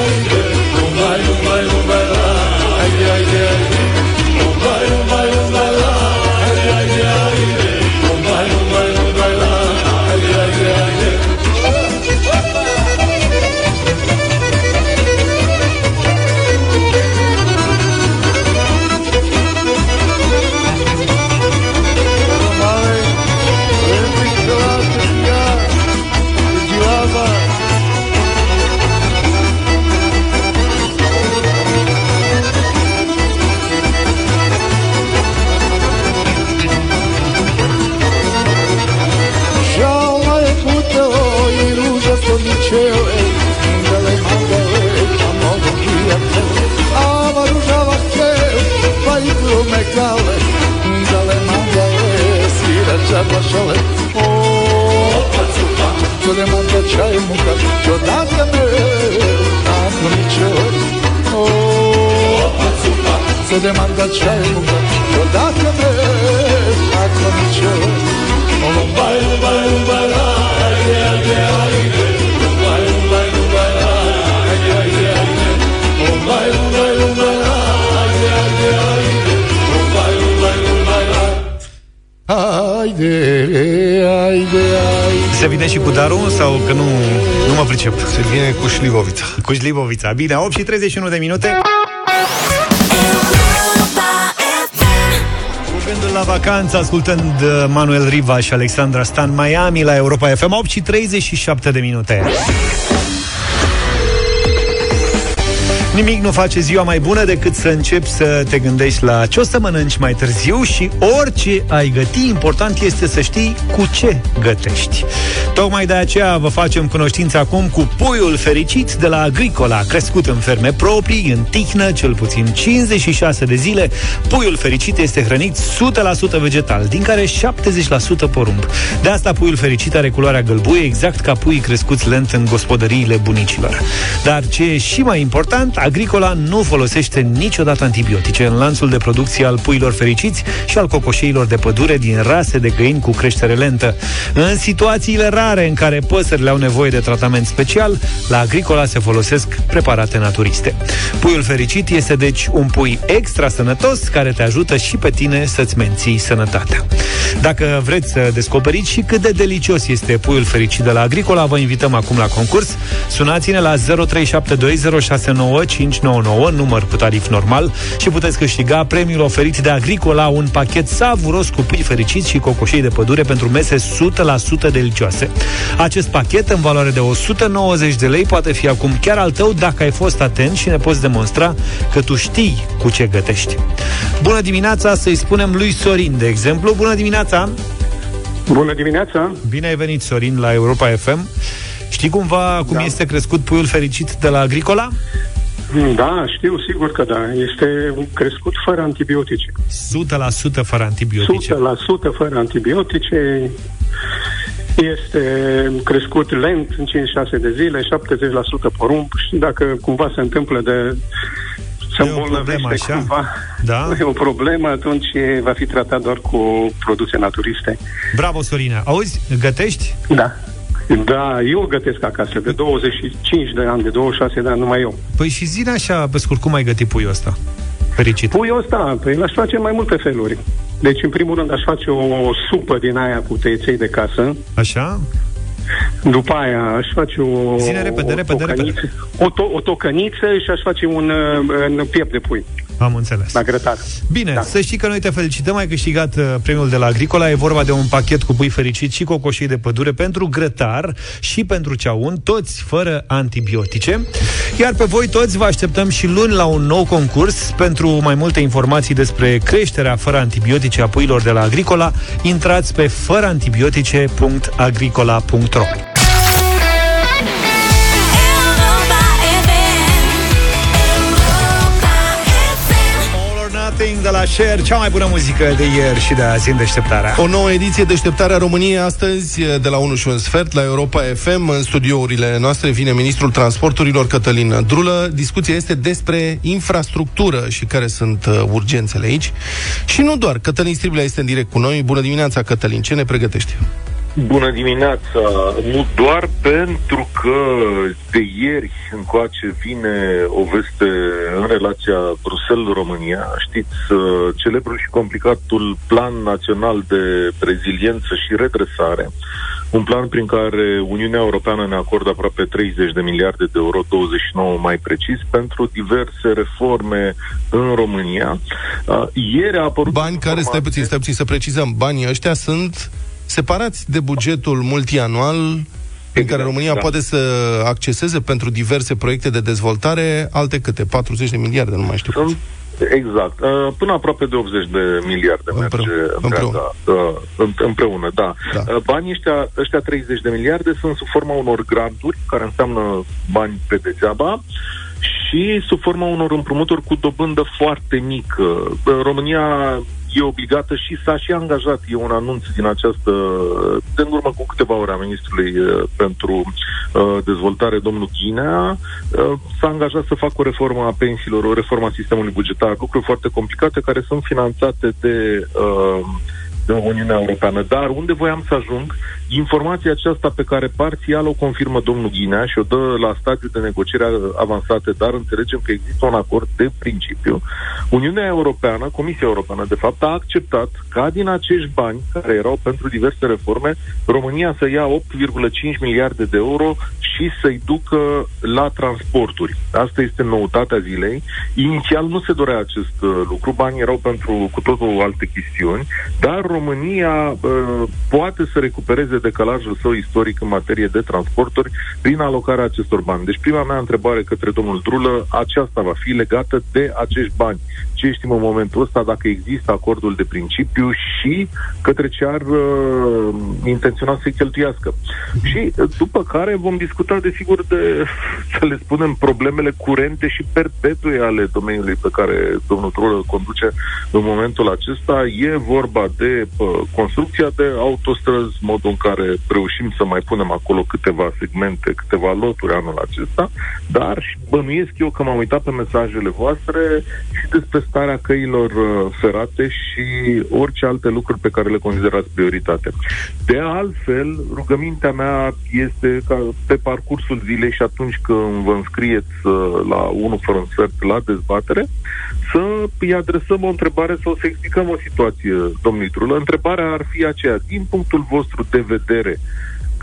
Svira čarla šale O, pacupa, to ne manda čaj muka Čo da me, ako mi čor O, pacupa, to ne manda čaj muka Čo da me, ako mi čor Umbai, umbai, umbai, haide, haide, haide Umbai, umbai, umbai, haide, haide, haide Umbai, umbai, umbai, haide, haide, haide Umbai, umbai, umbai, haide, haide, haide Se vine și cu darul sau că nu, nu mă pricep? Se vine cu șlivovița. Cu șlivovița. Bine, 8 și 31 de minute. Gândul la vacanță, ascultând uh, Manuel Riva și Alexandra Stan Miami la Europa FM 8 și 37 de minute. Nimic nu face ziua mai bună decât să începi să te gândești la ce o să mănânci mai târziu și orice ai găti, important este să știi cu ce gătești. Tocmai de aceea vă facem cunoștință acum cu puiul fericit de la Agricola, crescut în ferme proprii, în Tihnă, cel puțin 56 de zile. Puiul fericit este hrănit 100% vegetal, din care 70% porumb. De asta puiul fericit are culoarea gălbuie, exact ca puii crescuți lent în gospodăriile bunicilor. Dar ce e și mai important, Agricola nu folosește niciodată antibiotice în lanțul de producție al puilor fericiți și al cocoșeilor de pădure din rase de găini cu creștere lentă. În situațiile rare în care păsările au nevoie de tratament special, la Agricola se folosesc preparate naturiste. Puiul fericit este deci un pui extra sănătos care te ajută și pe tine să-ți menții sănătatea. Dacă vreți să descoperiți și cât de delicios este puiul fericit de la Agricola, vă invităm acum la concurs. Sunați-ne la 0372069599, număr cu tarif normal și puteți câștiga premiul oferit de Agricola, un pachet savuros cu pui fericiți și cocoșei de pădure pentru mese 100% delicioase. Acest pachet, în valoare de 190 de lei, poate fi acum chiar al tău dacă ai fost atent și ne poți demonstra că tu știi cu ce gătești. Bună dimineața, să-i spunem lui Sorin, de exemplu. Bună dimineața! Bună dimineața! Bine ai venit, Sorin, la Europa FM. Știi cumva cum da. este crescut puiul fericit de la Agricola? Da, știu, sigur că da. Este crescut fără antibiotice. 100% fără antibiotice. 100% fără antibiotice. Este crescut lent în 56 de zile, 70% porumb și dacă cumva se întâmplă de se E o problemă, îmbolnăvește așa? cumva, Da. e o problemă, atunci e- va fi tratat doar cu produse naturiste. Bravo, Sorina. Auzi, gătești? Da. Da, eu gătesc acasă de 25 de ani, de 26 de ani, numai eu. Păi și zine așa, pe scurt, cum ai gătit puiul ăsta? Fericit. Puiul ăsta, păi l-aș face în mai multe feluri. Deci, în primul rând, aș face o supă din aia cu tăieței de casă. Așa? După aia aș face o... Zine repede, o repede, tocăniță, O, to- o tocăniță și aș face un, uh, un piept de pui Am înțeles. la grătar. Bine, da. să știi că noi te felicităm, ai câștigat uh, premiul de la Agricola, e vorba de un pachet cu pui fericit și cocoșii de pădure pentru grătar și pentru ceaun, toți fără antibiotice. Iar pe voi toți vă așteptăm și luni la un nou concurs. Pentru mai multe informații despre creșterea fără antibiotice a puilor de la Agricola, intrați pe fărăantibiotice.agricola.ro de la Cher, cea mai bună muzică de ieri și de azi în deșteptarea. O nouă ediție Deșteptarea României astăzi de la 1 și un sfert la Europa FM. În studiourile noastre vine ministrul transporturilor Cătălin Drulă. Discuția este despre infrastructură și care sunt uh, urgențele aici. Și nu doar. Cătălin Striblea este în direct cu noi. Bună dimineața, Cătălin. Ce ne pregătești? Bună dimineața! Nu doar pentru că de ieri încoace vine o veste în relația Bruxelles-România, știți, uh, celebrul și complicatul Plan Național de Reziliență și Redresare, un plan prin care Uniunea Europeană ne acordă aproape 30 de miliarde de euro, 29 mai precis, pentru diverse reforme în România. Uh, Ieri a apărut... Bani care, stai puțin, stai puțin să precizăm, banii ăștia sunt separați de bugetul multianual în care România da. poate să acceseze pentru diverse proiecte de dezvoltare alte câte, 40 de miliarde, nu mai știu. Sunt Exact. Uh, Până aproape de 80 de miliarde merge întreaga, uh, în- împreună. Da. Da. Uh, Banii ăștia, ăștia 30 de miliarde sunt sub forma unor granturi, care înseamnă bani pe degeaba, și sub forma unor împrumuturi cu dobândă foarte mică. Uh, România e obligată și s-a și angajat, e un anunț din această, de în urmă cu câteva ore a Ministrului uh, pentru uh, Dezvoltare, domnul Ghinea, uh, s-a angajat să facă o reformă a pensiilor, o reformă a sistemului bugetar, lucruri foarte complicate care sunt finanțate de uh, de Uniunea Europeană. Dar unde voiam să ajung, informația aceasta pe care parțial o confirmă domnul Ghinea și o dă la stadiu de negociere avansate, dar înțelegem că există un acord de principiu, Uniunea Europeană, Comisia Europeană, de fapt, a acceptat ca din acești bani care erau pentru diverse reforme, România să ia 8,5 miliarde de euro și să-i ducă la transporturi. Asta este noutatea zilei. Inițial nu se dorea acest uh, lucru, banii erau pentru cu totul alte chestiuni, dar România uh, poate să recupereze decalajul său istoric în materie de transporturi prin alocarea acestor bani. Deci prima mea întrebare către domnul Drulă, aceasta va fi legată de acești bani. Ce știm în momentul ăsta, dacă există acordul de principiu și către ce ar uh, intenționa să-i cheltuiască. Și uh, după care vom discuta, desigur, de, să le spunem, problemele curente și perpetue ale domeniului pe care domnul Drulă îl conduce în momentul acesta. E vorba de uh, construcția de autostrăzi, modul în care reușim să mai punem acolo câteva segmente, câteva loturi anul acesta, dar și bănuiesc eu că m-am uitat pe mesajele voastre și despre starea căilor uh, ferate și orice alte lucruri pe care le considerați prioritate. De altfel, rugămintea mea este ca pe parcursul zilei și atunci când vă înscrieți uh, la 1 fără un sfert la dezbatere, să îi adresăm o întrebare sau să explicăm o situație, domnului Trulă. Întrebarea ar fi aceea, din punctul vostru de vedere,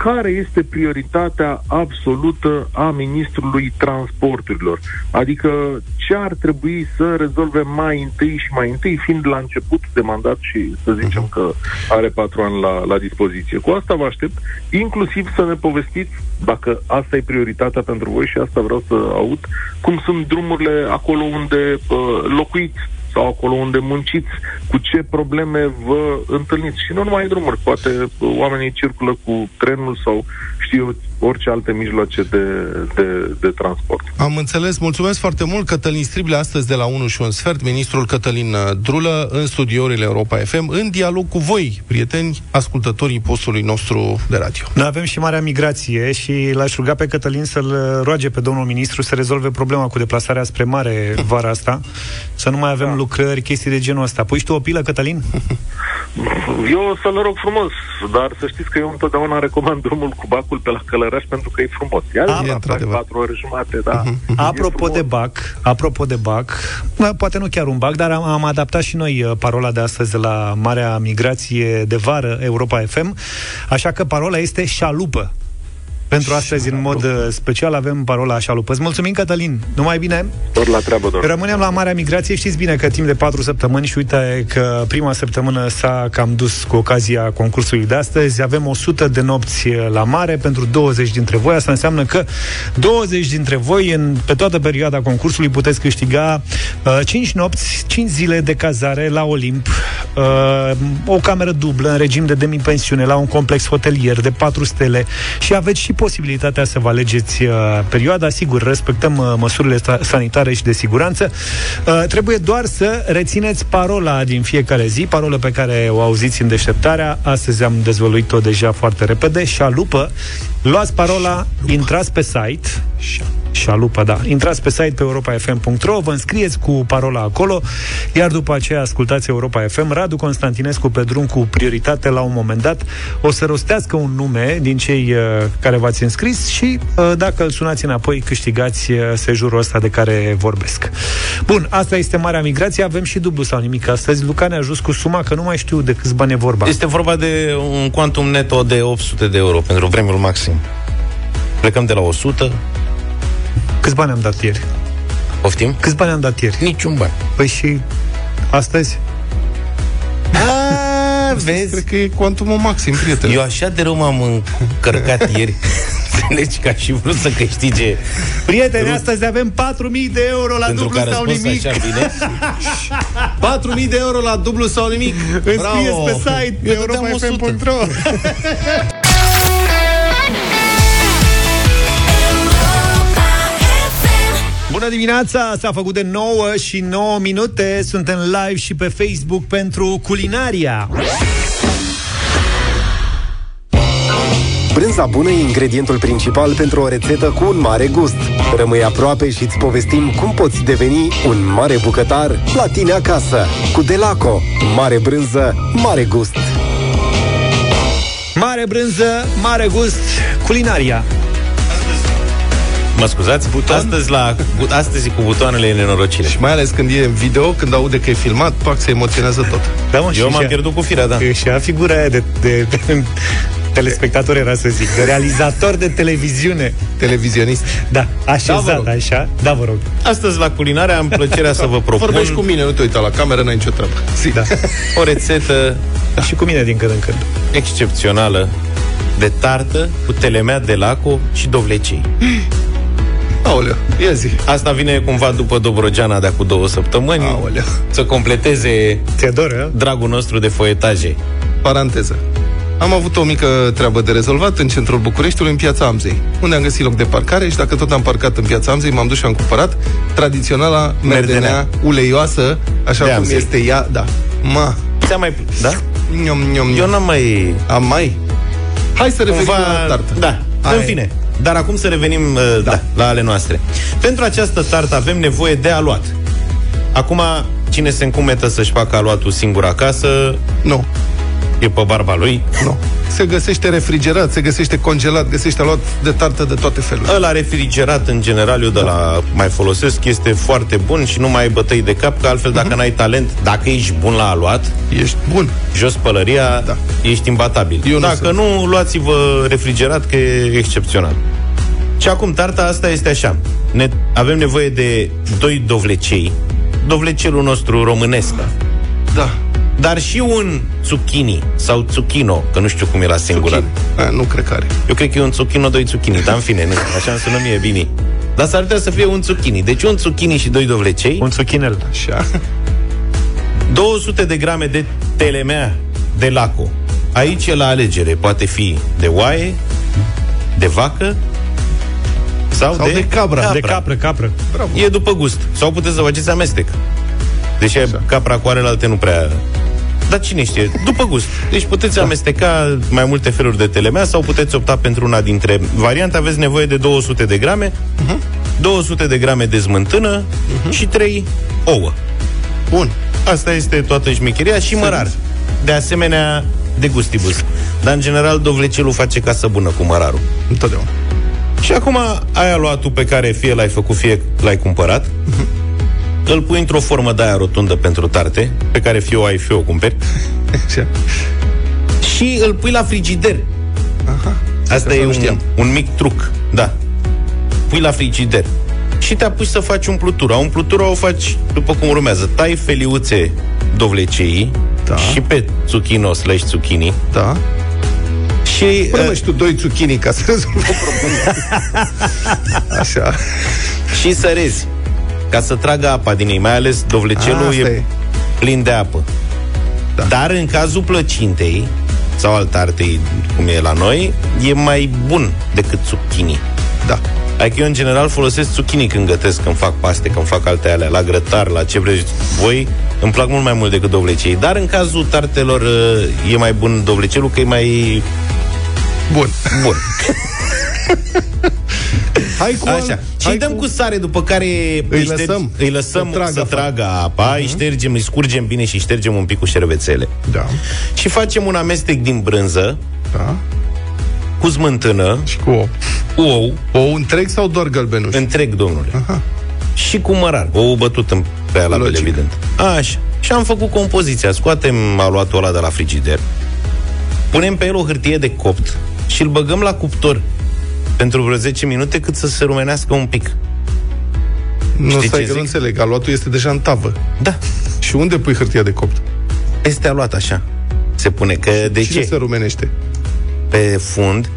care este prioritatea absolută a ministrului transporturilor? Adică ce ar trebui să rezolve mai întâi și mai întâi, fiind la început de mandat și să zicem că are patru ani la, la dispoziție. Cu asta vă aștept, inclusiv să ne povestiți, dacă asta e prioritatea pentru voi și asta vreau să aud, cum sunt drumurile acolo unde uh, locuiți sau acolo unde munciți, cu ce probleme vă întâlniți. Și nu numai drumuri, poate uh, oamenii circulă cu trenul sau știu eu, orice alte mijloace de, de, de transport. Am înțeles. Mulțumesc foarte mult, Cătălin Strible, astăzi de la 1 și un sfert, ministrul Cătălin uh, Drulă, în studiourile Europa FM, în dialog cu voi, prieteni, ascultătorii postului nostru de radio. Noi avem și marea migrație și l-aș ruga pe Cătălin să-l roage pe domnul ministru să rezolve problema cu deplasarea spre mare vara asta, să nu mai avem lucrări, chestii de genul ăsta. Pui și tu o pilă, Cătălin? Eu să-l rog frumos, dar să știți că eu întotdeauna recomand drumul cu bacul pe la Călăraș pentru că e frumos. Iar Ah, e într-adevăr. patru ore jumate, da. Apropo de BAC, apropo de BAC, da, poate nu chiar un BAC, dar am, am adaptat și noi uh, parola de astăzi de la Marea Migrație de Vară Europa FM, așa că parola este șalupă. Pentru astăzi, în mod uh, special, avem parola șalupă. Îți mulțumim, Cătălin. Numai bine. Tot la treabă, doar. Rămânem la Marea Migrație. Știți bine că timp de patru săptămâni și uite că prima săptămână s-a cam dus cu ocazia concursului de astăzi. Avem 100 de nopți la mare pentru 20 dintre voi. Asta înseamnă că 20 dintre voi în, pe toată perioada concursului puteți câștiga uh, 5 nopți, 5 zile de cazare la Olimp, uh, o cameră dublă în regim de demipensiune la un complex hotelier de 4 stele și aveți și posibilitatea să vă alegeți uh, perioada. Sigur, respectăm uh, măsurile sta- sanitare și de siguranță. Uh, trebuie doar să rețineți parola din fiecare zi, parolă pe care o auziți în deșteptarea. Astăzi am dezvăluit-o deja foarte repede. Șalupă. Luați parola, intrați pe site. Șalupă, da. Intrați pe site pe europa.fm.ro, vă înscrieți cu parola acolo, iar după aceea ascultați Europa FM. Radu Constantinescu pe drum cu prioritate la un moment dat o să rostească un nume din cei uh, care v-ați înscris și uh, dacă îl sunați înapoi, câștigați uh, sejurul ăsta de care vorbesc. Bun, asta este Marea Migrație. Avem și dublu sau nimic astăzi. Luca ne-a ajuns cu suma că nu mai știu de câți bani e vorba. Este vorba de un quantum neto de 800 de euro pentru premiul maxim. Plecăm de la 100. Câți bani am dat ieri? Poftim? Câți bani am dat ieri? Niciun bani. Păi și astăzi? A, vezi? Cred că e cuantumul maxim, prieten. Eu așa de rău m-am încărcat ieri. Înțelegi că aș fi vrut să câștige Prieteni, astăzi avem 4.000 de euro la pentru dublu că a sau răspuns nimic. așa bine. 4.000 de euro la dublu sau nimic. Înscrieți pe site pe Eu dădeam 100. europa.fm.ro Bună dimineața! S-a făcut de 9 și 9 minute. Suntem live și pe Facebook pentru culinaria. Brânza bună e ingredientul principal pentru o rețetă cu un mare gust. Rămâi aproape și îți povestim cum poți deveni un mare bucătar la tine acasă. Cu Delaco. Mare brânză, mare gust. Mare brânză, mare gust, culinaria. Mă scuzați? Buton? Astăzi, la, bu- astăzi cu butoanele e nenorocire. Și mai ales când e în video, când aude că e filmat, pac, se emoționează tot. Da, mă, Eu și m-am și- pierdut cu firea, da. Și a figura aia de, de, de telespectator era să zic, de realizator de televiziune. Televizionist. Da, așezat, Da, vă rog. așa. Da, vă rog. Astăzi la culinare am plăcerea să vă propun Vorbești cu mine, nu te uita la cameră, n-ai nicio treabă. Si. Da. o rețetă Și cu mine din când în când. excepțională de tartă cu telemea de laco și dovlecei. Aoleu, ia zi. Asta vine cumva după Dobrogeana de acum două săptămâni Aoleu. să completeze Teodor, dragul nostru de foietaje. Paranteză. Am avut o mică treabă de rezolvat în centrul Bucureștiului, în piața Amzei, unde am găsit loc de parcare și dacă tot am parcat în piața Amzei, m-am dus și am cumpărat tradiționala merdenea, Merdenea. uleioasă, așa De cum Amzei. este ea, da. Ma, Ți-am mai... Da? Niom, niom, Eu niom. n-am mai... Am mai? Hai să revenim Cumva... la tartă. Da, Hai. în fine. Dar acum să revenim uh, da. Da, la ale noastre. Pentru această tartă avem nevoie de aluat. Acum, cine se încumetă să-și facă aluatul singur acasă, Nu, e pe barba lui. nu. Se găsește refrigerat, se găsește congelat, găsește luat de tartă de toate felurile. Ăla refrigerat, în general, eu de la mai folosesc, este foarte bun și nu mai ai bătăi de cap, că altfel dacă n-ai talent, dacă ești bun la aluat, Ești bun. jos pălăria, Da. ești imbatabil. Eu nu dacă sunt. nu, luați-vă refrigerat, că e excepțional. Și acum, tarta asta este așa. Ne, avem nevoie de doi dovlecei, dovlecelul nostru românesc, Da. Dar și un zucchini sau zucchino, că nu știu cum e la singular. A, nu cred că are. Eu cred că e un zucchino, doi zucchini, dar în fine, nu, așa îmi sună mie bine. Dar s-ar putea să fie un zucchini. Deci un zucchini și doi dovlecei, Un suchinel. Așa. 200 de grame de telemea de laco. Aici e la alegere. Poate fi de oaie, de vacă sau, Sau de cabra. De capră, capră. Bravo. E după gust. Sau puteți să faceți amestec. Deși Așa. capra cu alelalte nu prea... Dar cine știe? După gust. Deci puteți da. amesteca mai multe feluri de telemea sau puteți opta pentru una dintre variante. Aveți nevoie de 200 de grame, uh-huh. 200 de grame de smântână uh-huh. și 3 ouă. Bun. Asta este toată șmecheria și mărar. De asemenea, de gustibus. Dar, în general, dovlecelul face casă bună cu mărarul. Întotdeauna. Și acum ai aluatul pe care fie l-ai făcut, fie l-ai cumpărat. Îl pui într-o formă de aia rotundă pentru tarte, pe care fie o ai, fie o cumperi. Așa. Și îl pui la frigider. Aha. Asta e nu un, știam. un mic truc. Da. Pui la frigider. Și te apuci să faci umplutura. Umplutura o faci după cum urmează. Tai feliuțe dovlecei Da. și pe zucchino slash zucchini. Da. Și Până uh, mă, și tu doi zucchini ca să rezolvă problema. Așa. și sărezi ca să tragă apa din ei, mai ales dovlecelul Asta e, e. plin de apă. Da. Dar în cazul plăcintei, sau al tartei, cum e la noi, e mai bun decât zucchini. Da. Adică eu, în general, folosesc zucchini când gătesc, când fac paste, când fac alte alea, la grătar, la ce vreți voi. Îmi plac mult mai mult decât dovlecei. Dar în cazul tartelor uh, e mai bun dovlecelul, că e mai... Bun. Bun. Hai cu Așa. Și îi dăm cu... sare, după care îi lăsăm îi lăsăm să să tragă tragă, afară. apa, îi ștergem, îi scurgem bine și ștergem un pic cu șervețele. Da. Și facem un amestec din brânză, Da. cu smântână, Și cu ou. cu ou, Ou întreg sau doar gălbenuș? întreg, domnule. Aha. Și cu mărar, ou bătut în prealabil, Logic. evident. Așa. Și am făcut compoziția. Scoatem aluatul ăla de la frigider, punem pe el o hârtie de copt și îl băgăm la cuptor pentru vreo 10 minute cât să se rumenească un pic. Nu, Știi stai ce că nu zic? înțeleg. Aluatul este deja în tavă. Da. Și unde pui hârtia de copt? Este aluat așa. Se pune că de Cine ce? se rumenește? Pe fund,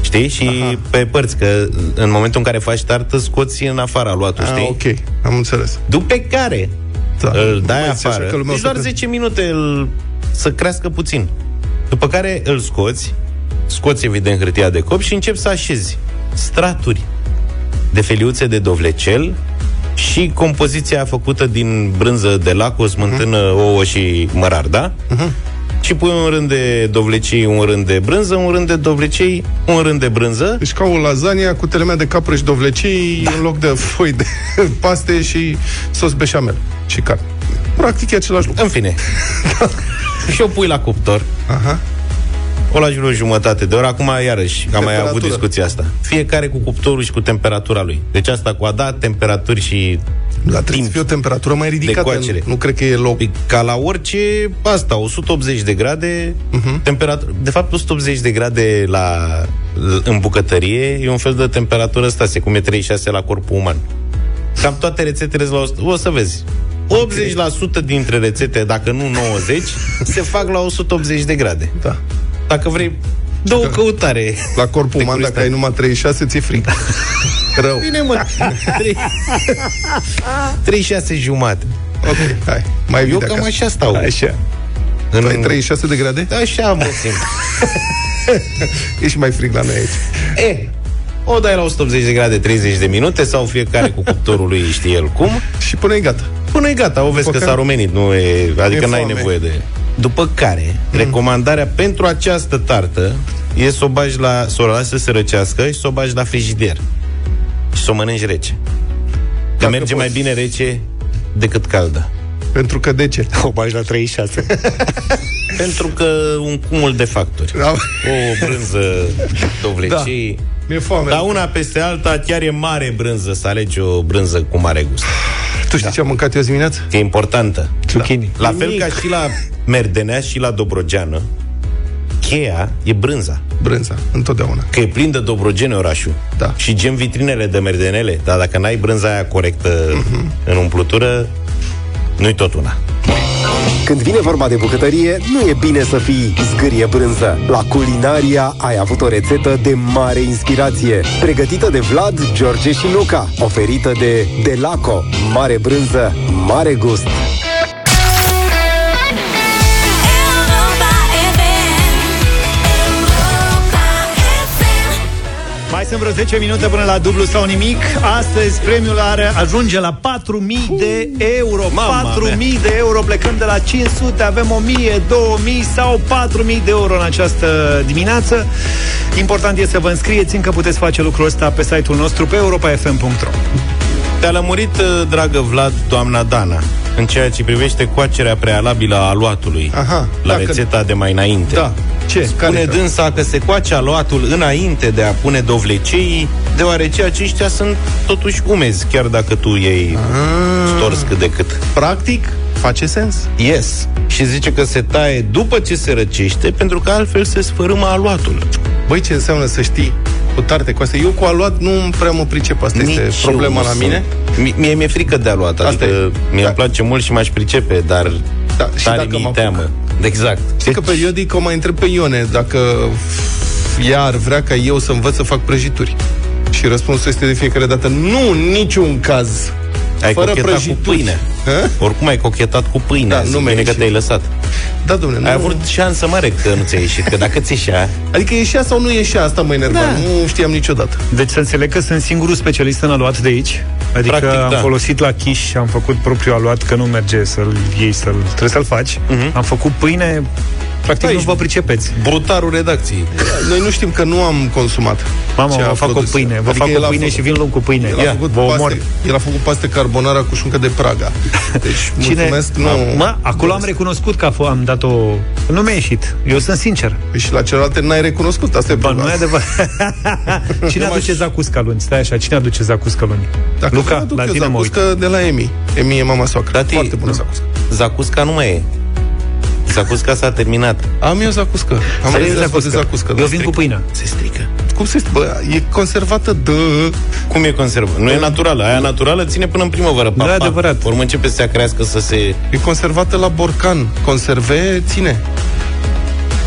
știi? Și Aha. pe părți, că în momentul în care faci tartă, scoți în afara aluatul, Ah, știi? ok. Am înțeles. După care Da. îl dai Mai zice așa afară. că lumea o Deci să doar cre- 10 minute îl, să crească puțin. După care îl scoți, scoți evident hârtia de cop și începi să așezi straturi de feliuțe de dovlecel și compoziția făcută din brânză de lac, smântână, Mhm. ouă și mărar, da? Și pui un rând de dovlecei, un rând de brânză, un rând de dovlecei, un rând de brânză. Deci ca o lasagna cu telemea de capră și dovlecei da. în loc de foi de paste și sos beșamel și carne. Practic e același lucru. În fine. și o pui la cuptor. Aha. O lași vreo jumătate de oră. Acum, iarăși, am mai avut Temperatură. discuția asta. Fiecare cu cuptorul și cu temperatura lui. Deci asta cu a da temperaturi și Dar trebuie să fie o temperatură mai ridicată. coacere. Nu cred că e loc. Păi, ca la orice, asta, 180 de grade, uh-huh. temperatură. De fapt, 180 de grade la, în bucătărie e un fel de temperatură stase, cum e 36 la corpul uman. Cam toate rețetele la 100, o să vezi. 80% dintre rețete, dacă nu 90, se fac la 180 de grade. Da. Dacă vrei, dă o căutare. La corpul de uman, dacă curiozitate. ai numai 36, ți-e frig. Rău. Bine, mă. Trei- 36 jumate. Ok, hai. Mai Eu vii de cam acasă. așa stau. Așa. În... Tu ai 36 de grade? Așa mă simt. Ești mai frig la noi aici. E, o dai la 180 de grade 30 de minute sau fiecare cu cuptorul lui știe el cum. Și până e gata. Până e gata, o vezi După că care- s-a rumenit, nu e, adică E n-ai foame. nevoie de... După care, recomandarea pentru această tartă e să o bagi la, să o lasi să se răcească și să o bagi la frigider. Și să o mănânci rece. Că Dacă merge poți. mai bine rece decât caldă. Pentru că de ce? O bagi la 36. Pentru că un cumul de factori. Da. O brânză dovlecei. Da. Mi-e foame. Dar una peste alta chiar e mare brânză, să alegi o brânză cu mare gust. Tu știi ce am mâncat eu azi dimineață? E importantă. Zucchini. La fel ca și la merdenea și la dobrogeană, cheia e brânza. Brânza, întotdeauna. Că e plin de dobrogene orașul. Da. Și gem vitrinele de merdenele. Dar dacă n-ai brânza aia corectă Mhm. în umplutură, nu-i tot una. Când vine vorba de bucătărie, nu e bine să fii zgârie brânză. La Culinaria ai avut o rețetă de mare inspirație, pregătită de Vlad, George și Luca, oferită de Delaco. Mare brânză, mare gust. Sunt vreo 10 minute până la dublu sau nimic. Astăzi premiul are, ajunge la 4.000 de euro. Mama 4.000 de euro plecând de la 500. Avem 1.000, 2.000 sau 4.000 de euro în această dimineață. Important este să vă înscrieți, încă puteți face lucrul ăsta pe site-ul nostru pe europafm.ro. Te-a lămurit, uh, dragă Vlad, doamna Dana, în ceea ce privește coacerea prealabilă a aluatului Aha, la dacă- rețeta de mai înainte. Da. Ce? Care Spune e dânsa că se coace aluatul înainte de a pune dovlecei, deoarece aceștia sunt totuși umezi, chiar dacă tu iei Ah. stors cât de cât. Practic, face sens. Yes. Și zice că se taie după ce se răcește, pentru că altfel se sfărâmă aluatul. Băi, ce înseamnă să știi cu tarte cu asta? Eu cu aluat nu prea mă pricep. Asta Nici este eu problema nu la sunt. mine. Mi- Mie mi-e frică de aluat, Asta adică e. mi-e Da. place mult și m-aș pricepe, dar Da, și tare dacă mi-e mă teamă. Apuc. Exact. Știi că periodic o mai întreb pe Ione dacă ea ar vrea ca eu să învăț să fac prăjituri. Și răspunsul este de fiecare dată nu, în niciun caz. Ai Fără cochetat prăjituri. cu pâine. Hă? Oricum ai cochetat cu pâine. Da, Zic nu bine merge. că te-ai lăsat. Da, domnule, Ai nu- avut șansă mare că nu ți-a ieșit, că dacă ți ieșea... Adică ieșea sau nu ieșea, asta mă enerva. Da. Nu știam niciodată. Deci să înțeleg că sunt singurul specialist în aluat de aici. Adică Practic, am da. folosit la Chiș și am făcut propriul aluat, că nu merge să-l iei, să-l, trebuie să-l faci. Mhm. Am făcut pâine, practic nu vă pricepeți. Brutarul redacției. Noi nu știm că nu am consumat. Mamă, ce a vă fac o produs. pâine, vă fac el o a pâine făcut- și vin lung cu pâine. El a, Ia, făcut vă omor. paste, el a făcut paste carbonara cu șuncă de Praga. Deci, mulțumesc, nu... Mă, acolo am recunoscut că a f- am dat o... Nu mi-a ieșit. Eu sunt sincer. Păi și la celelalte n-ai recunoscut, asta e Ba, nu e problema. adevărat. cine Nu aduce m-aș- zacusca luni? Stai așa, cine aduce zacusca luni? Dacă Luca, vă aduc la eu tine mă uit. zacuscă de la Emi. Emi e mama soacră. Tati, Foarte bună zacuscă. Zacusca nu mai e. Zacusca s-a terminat. Am eu zacuscă. Am Să iei rezervă de zacuscă. zacuscă. Eu da. vin cu pâinea. Se strică. Cum se Bă, e conservată de... Cum e conservă? Nu e naturală. Aia naturală ține până în primăvară. Pa, Da, pa. adevărat. Urmă începe să se crească, să se... E conservată la borcan. Conserve, ține.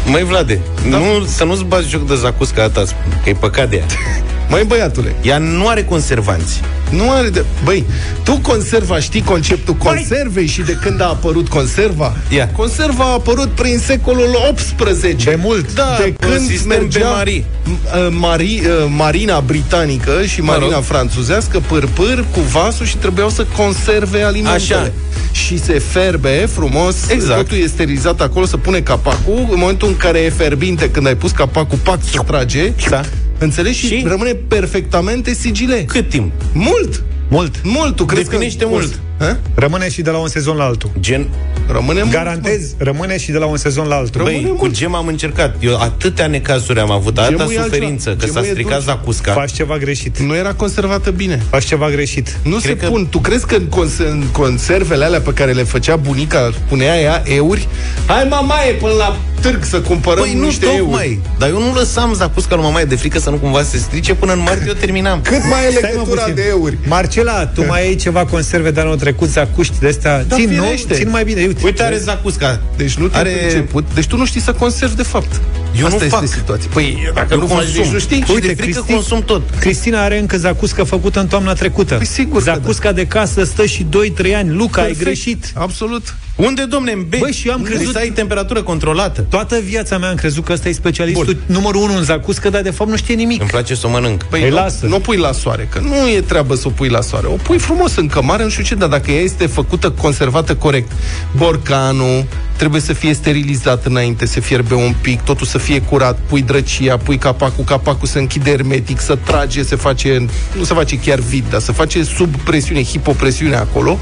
Măi, Vlade, da. nu, să nu-ți bați joc de zacusca ta, spun, că e păcat de ea. Măi, băiatule, Ea nu are conservanți. nu are de... Băi, tu conserva, știi conceptul conservei și de când a apărut conserva? Ia. Conserva a apărut prin secolul XVIII. De mult. Da, De de când când sistem mergea Bain-Marie. m- uh, Mari, uh, marina britanică și marina rog. franțuzească pârpâr cu vasul și trebuiau să conserve alimentele. Așa. Și se ferbe frumos, Exact. totul e sterilizat acolo, să pune capacul, în momentul în care e ferbinte, când ai pus capacul, pac, se trage. Da. Înțelegi? Și, Și? rămâne perfectamente sigile. Cât timp? Mult! Mult. Mult, tu crezi Definește că... mult. Ha? Rămâne și de la un sezon la altul. Gen, Rămâne mult, Garantez, rămâne și de la un sezon la altul. băi, Rămâne cu mult. gem am încercat. Eu atâtea necazuri am avut, atâta Gemul e altceva. suferință, că s-a Gemul e stricat dulce. zacusca. Faci ceva greșit. mă. Nu era conservată bine. Faci ceva greșit. Nu Cred se că- pun. Tu crezi că în, cons- în conservele alea pe care le făcea bunica, punea ea euri? Hai mamaie până la târg să cumpărăm Păi nu niște euri. tocmai, dar eu nu lăsam zacusca lui mamaie de frică să nu cumva se strice până în martie eu terminam. Cât mai e Stai, mă, legătura puțin. de euri? Marcela, tu mai ai ceva conserve de anul trecut, zacuști de astea? Da, țin, nu? firește. Țin mai bine. Uite, Uite, are zacusca. Deci nu te Are- are... priceput. Deci tu nu știi să conservi de fapt. Eu Asta nu este fac. situația. Păi dacă Eu nu faci, consum. deci nu știi. Și Uite, de frică Cristi- consum tot. Cristina are încă zacuscă făcută în toamna trecută. Păi sigur că Zacusca de casă stă și 2-3 ani. Luca, ai Perfect. greșit. Absolut. Unde, domne, în bei? Băi, și eu am Unde crezut- să ai temperatură controlată. Toată viața mea am crezut că ăsta e specialistul numărul 1 în zacuscă, dar de fapt nu știe nimic. Îmi place să o mănânc. Păi Îi nu, lasă. nu o pui la soare, că nu e treabă să o pui la soare. O pui frumos în cămară, nu știu ce, dar dacă ea este făcută, conservată corect, borcanul trebuie să fie sterilizat înainte, să fierbe un pic, totul să fie curat, pui drăcia, pui capacul, capacul se închide hermetic, să trage, se face, nu se face chiar vid, dar se face sub presiune, hipopresiune acolo,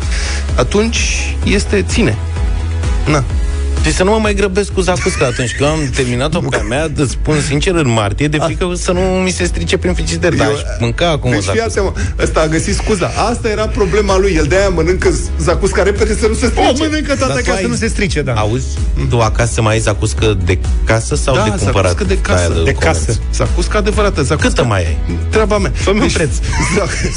atunci este ține. Na. Deci să nu mă mai grăbesc cu zacusca atunci că am terminat-o pe a mea, îți spun sincer, în martie, de frică să nu mi se strice prin frigider. Dar aș mânca acum o Deci fii zacusca. atent, mă. Ăsta a găsit scuza. Asta era problema lui. El de-aia mănâncă zacusca repede să nu se strice. O mănâncă toată Dar tu ca ai- să nu se strice, da. Auzi, tu acasă mai ai zacuscă de casă sau Da, de cumpărat? zacuscă de casă. Aia De comerț? casă. Zacusca adevărată. Zacusca... Câtă mai ai? Treaba mea. Deci, Fă-mi un preț.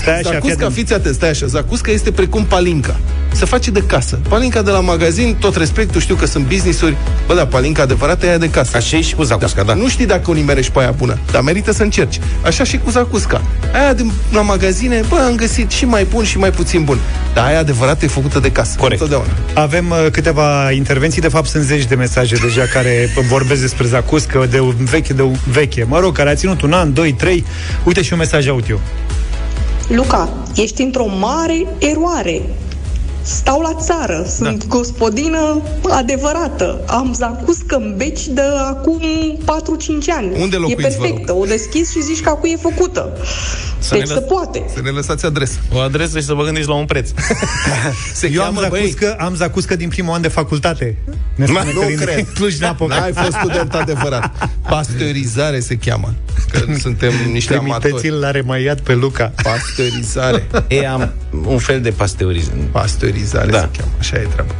Stai așa, fii zacusca, atent. fiți atent, stai așa. Zacusca este precum palinca. Se face de casă. Palinca de la magazin, tot respectul, știu că sunt business-uri. Bă, da, palinca adevărată e aia de casă. Așa e și cu zacusca, da. Nu știi dacă o nimerești pe aia bună, dar merită să încerci. Așa și cu zacusca. Aia de la magazine, bă, am găsit și mai bun și mai puțin bun. Dar aia adevărată e făcută de casă. Corect. Întotdeauna. Avem uh, câteva intervenții, de fapt sunt zeci de mesaje deja care vorbesc despre zacuscă, de un veche, de un veche, mă rog, care a ținut un an, doi, trei. Uite și un mesaj audio. Luca, ești într-o mare eroare. Stau la țară, sunt da. gospodină adevărată. Am zacuscă în beci de acum 4-5 ani. Unde E locuiți, vă rog? perfectă, o deschizi și zici că acum e făcută. Să deci ne se lăs- poate. Să ne lăsați adresa. O adresă și să vă gândiți la un preț. Se Eu am cheamă, băi, zacuscă, am zacuscă din primul an de facultate. Ne Ma, spune nu Călin cred. Cluj-Napoca. N-ai fost student adevărat. Pasteurizare se cheamă. Că suntem niște amatori. Trimiteți-l la remaiat pe Luca. Pasteurizare. E, am un fel de pasteurizare. Pasteurizare Da. se cheamă. Așa e treaba.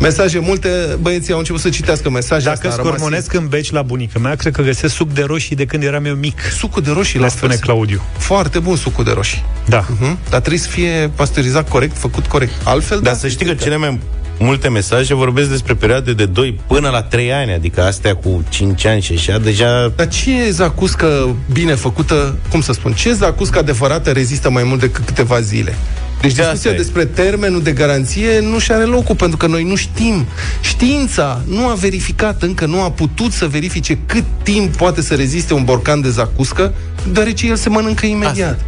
Mesaje multe, băieții au început să citească mesaje. Dacă asta a rămas scormonesc în beci la bunica mea, cred că găsesc suc de roșii de când eram eu mic. Sucul de roșii Le la spune fel. Claudiu. Foarte bun sucul de roșii. Da. Uh-huh. Dar trebuie să fie pasteurizat corect, făcut corect. Altfel, Dar da, să știi că cele mai multe mesaje vorbesc despre perioade de 2 până la 3 ani, adică astea cu 5 ani și așa, deja Dar ce e zacuscă bine făcută, cum să spun, ce zacuscă adevărată rezistă mai mult decât câteva zile? Deci Da, discuția asta e. despre termenul de garanție nu și are locul, pentru că noi nu știm. Știința nu a verificat încă, nu a putut să verifice cât timp poate să reziste un borcan de zacuscă, deoarece el se mănâncă imediat. Asta.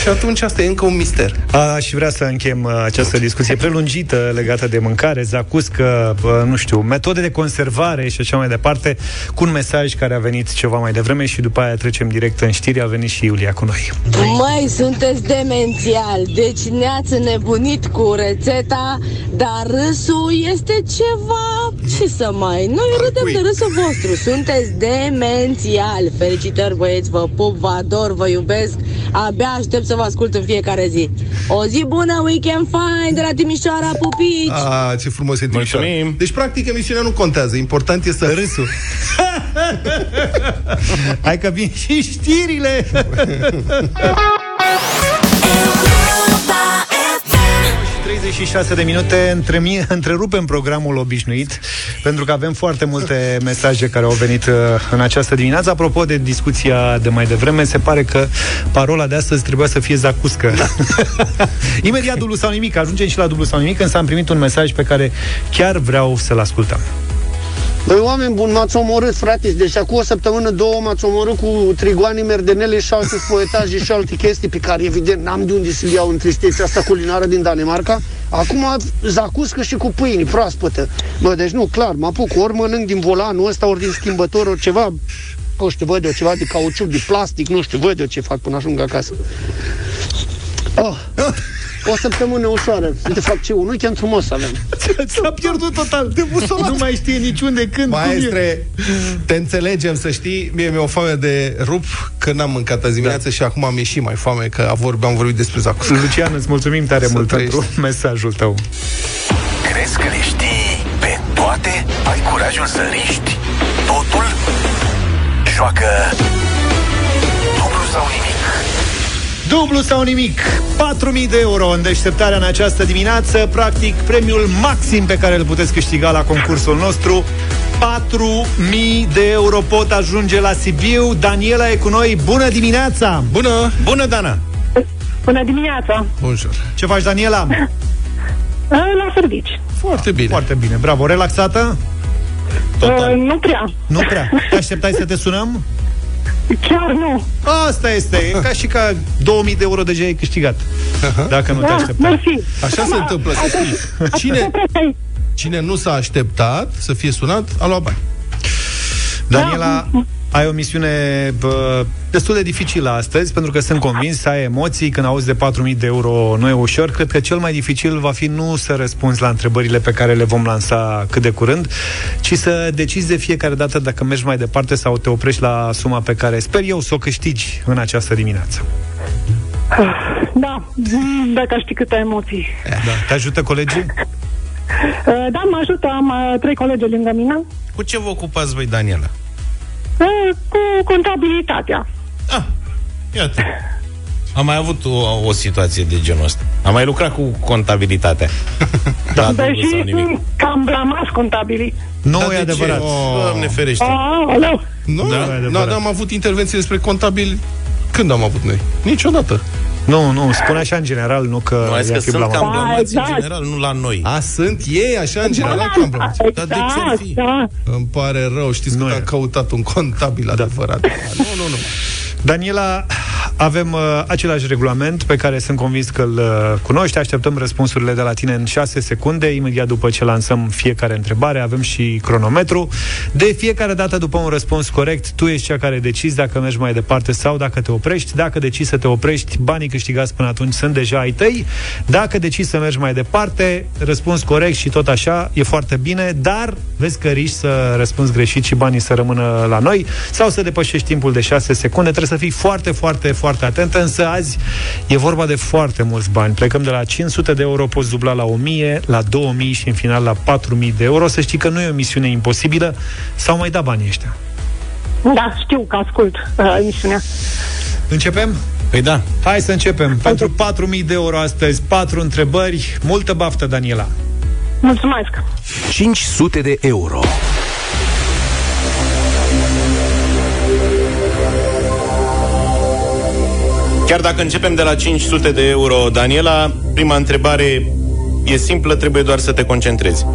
Și atunci asta e încă un mister. Aș vrea să închem uh, această discuție prelungită legată de mâncare, zacuscă, bă, nu știu, metode de conservare și așa mai departe, cu un mesaj care a venit ceva mai devreme și după aia trecem direct în știri. A venit și Iulia cu noi. Măi, sunteți demențial, deci ne-ați nebunit cu rețeta, dar râsul este ceva... Ce să mai... Noi râdem de râsul vostru, sunteți demențial. Felicitări, băieți, vă pup, vă ador, vă iubesc. Abia aștept să vă ascult în fiecare zi. O zi bună, weekend fine de la Timișoara, pupici! A, ce frumos e Timișoara. Deci, practic, emisiunea nu contează. Important este râsul. Hai că vin și știrile! 36 de minute între, întrerupem programul obișnuit pentru că avem foarte multe mesaje care au venit uh, în această dimineață. Apropo de discuția de mai devreme, se pare că parola de astăzi trebuia să fie zacuscă. Imediat dublu sau nimic, ajungem și la dublu sau nimic, însă am primit un mesaj pe care chiar vreau să-l ascultăm. Băi, oameni buni, m-ați omorât, frate. Deci acum o săptămână, două m-ați omorât cu trigoanii, merdenele și alte foetaje și alte chestii pe care, evident, n-am de unde să le iau în tristețea asta culinară din Danemarca. Acum zacuscă și cu pâini proaspătă. Bă, deci nu, clar, mă apuc, ori mănânc din volanul ăsta, ori din schimbător, ori ceva, nu știu, văd eu ceva de cauciuc, de plastic, nu știu, văd eu ce fac până ajung acasă. Oh. O săptămână ușoară. De fapt, ce un weekend frumos avem. S-a pierdut total. De Nu mai știe niciunde când. cum e. Maestre, te înțelegem, să știi, mie mi-e o foame de rup că n-am mâncat azi dimineață da. și acum am ieșit mai foame că a vorbe, am vorbit despre zacuscă. Lucian, îți mulțumim tare Să mult trăiești. pentru mesajul tău. Crezi că le știi pe toate? Ai curajul să riști totul? Joacă dublu sau nimic. Dublu sau nimic. 4.000 de euro în deșteptarea în această dimineață. Practic premiul maxim pe care îl puteți câștiga la concursul nostru. 4.000 de euro pot ajunge la Sibiu. Daniela e cu noi, bună dimineața! Bună! Bună, Dana! Bună dimineața! Bonjour Ce faci, Daniela? La servici. Foarte bine. Foarte bine, bravo, relaxată? Uh, nu prea. Nu prea. Te așteptai să te sunăm? Chiar nu. Asta este, e ca și ca 2000 de euro deja ai câștigat Dacă nu te Da, așteptai mersi. Așa se întâmplă, să știi. Cine, cine nu s-a așteptat să fie sunat, a luat bani. Daniela, ai o misiune bă, destul de dificilă astăzi, pentru că sunt convins să ai emoții. Când auzi de 4.000 de euro nu e ușor. Cred că cel mai dificil va fi nu să răspunzi la întrebările pe care le vom lansa cât de curând, ci să decizi de fiecare dată dacă mergi mai departe sau te oprești la suma pe care sper eu să o câștigi în această dimineață. Da, mm, dacă aș ști câte emoții. Da. Te ajută colegii? Uh, Da, mă ajută, am uh, trei colegi lângă mine. Cu ce vă ocupați voi, Daniela? Uh, Cu contabilitatea. Iată. Am mai avut o, o situație de genul ăsta. Am mai lucrat cu contabilitatea. da, dublu sau Deși nimic. sunt cam blamați contabilii. Nu Dar e de adevărat. ce? Oh. Doamne ferește. Aoleu! Nu, Da, e da, adevărat. da, am avut intervenții despre contabili. Când am avut noi? Niciodată. Nu, nu, spune așa în general, nu că Nu, hai că i-ar fi sunt blamat. cam blamați în exact. general, nu la noi. A, sunt ei așa în general cam blamați. Dar de ce ar fi? Da. Îmi pare rău, știți că am căutat un contabil adevărat. Nu, nu, nu. Daniela, avem uh, același regulament pe care sunt convins că îl uh, cunoști. Așteptăm răspunsurile de la tine în 6 secunde, imediat după ce lansăm fiecare întrebare. Avem și cronometru. De fiecare dată după un răspuns corect, tu ești cea care decizi dacă mergi mai departe sau dacă te oprești. Dacă decizi să te oprești, banii câștigați până atunci sunt deja ai tăi. Dacă decizi să mergi mai departe, răspuns corect și tot așa, e foarte bine, dar vezi că riști să răspunzi greșit și banii să rămână la noi sau să depășești timpul de 6 secunde. Trebuie să fii foarte, foarte, foarte atent, însă azi e vorba de foarte mulți bani. Plecăm de la 500 de euro, poți dubla la 1000, la 2000 și în final la 4000 de euro. Să știi că nu e o misiune imposibilă. S-au mai dat banii ăștia. Da, știu că ascult uh, emisiunea. Începem? Păi da. Hai să începem. Pentru 4000 de euro astăzi, 4 întrebări. Multă baftă, Daniela. Mulțumesc. 500 de euro. Chiar dacă începem de la 500 de euro, Daniela, prima întrebare e simplă, trebuie doar să te concentrezi.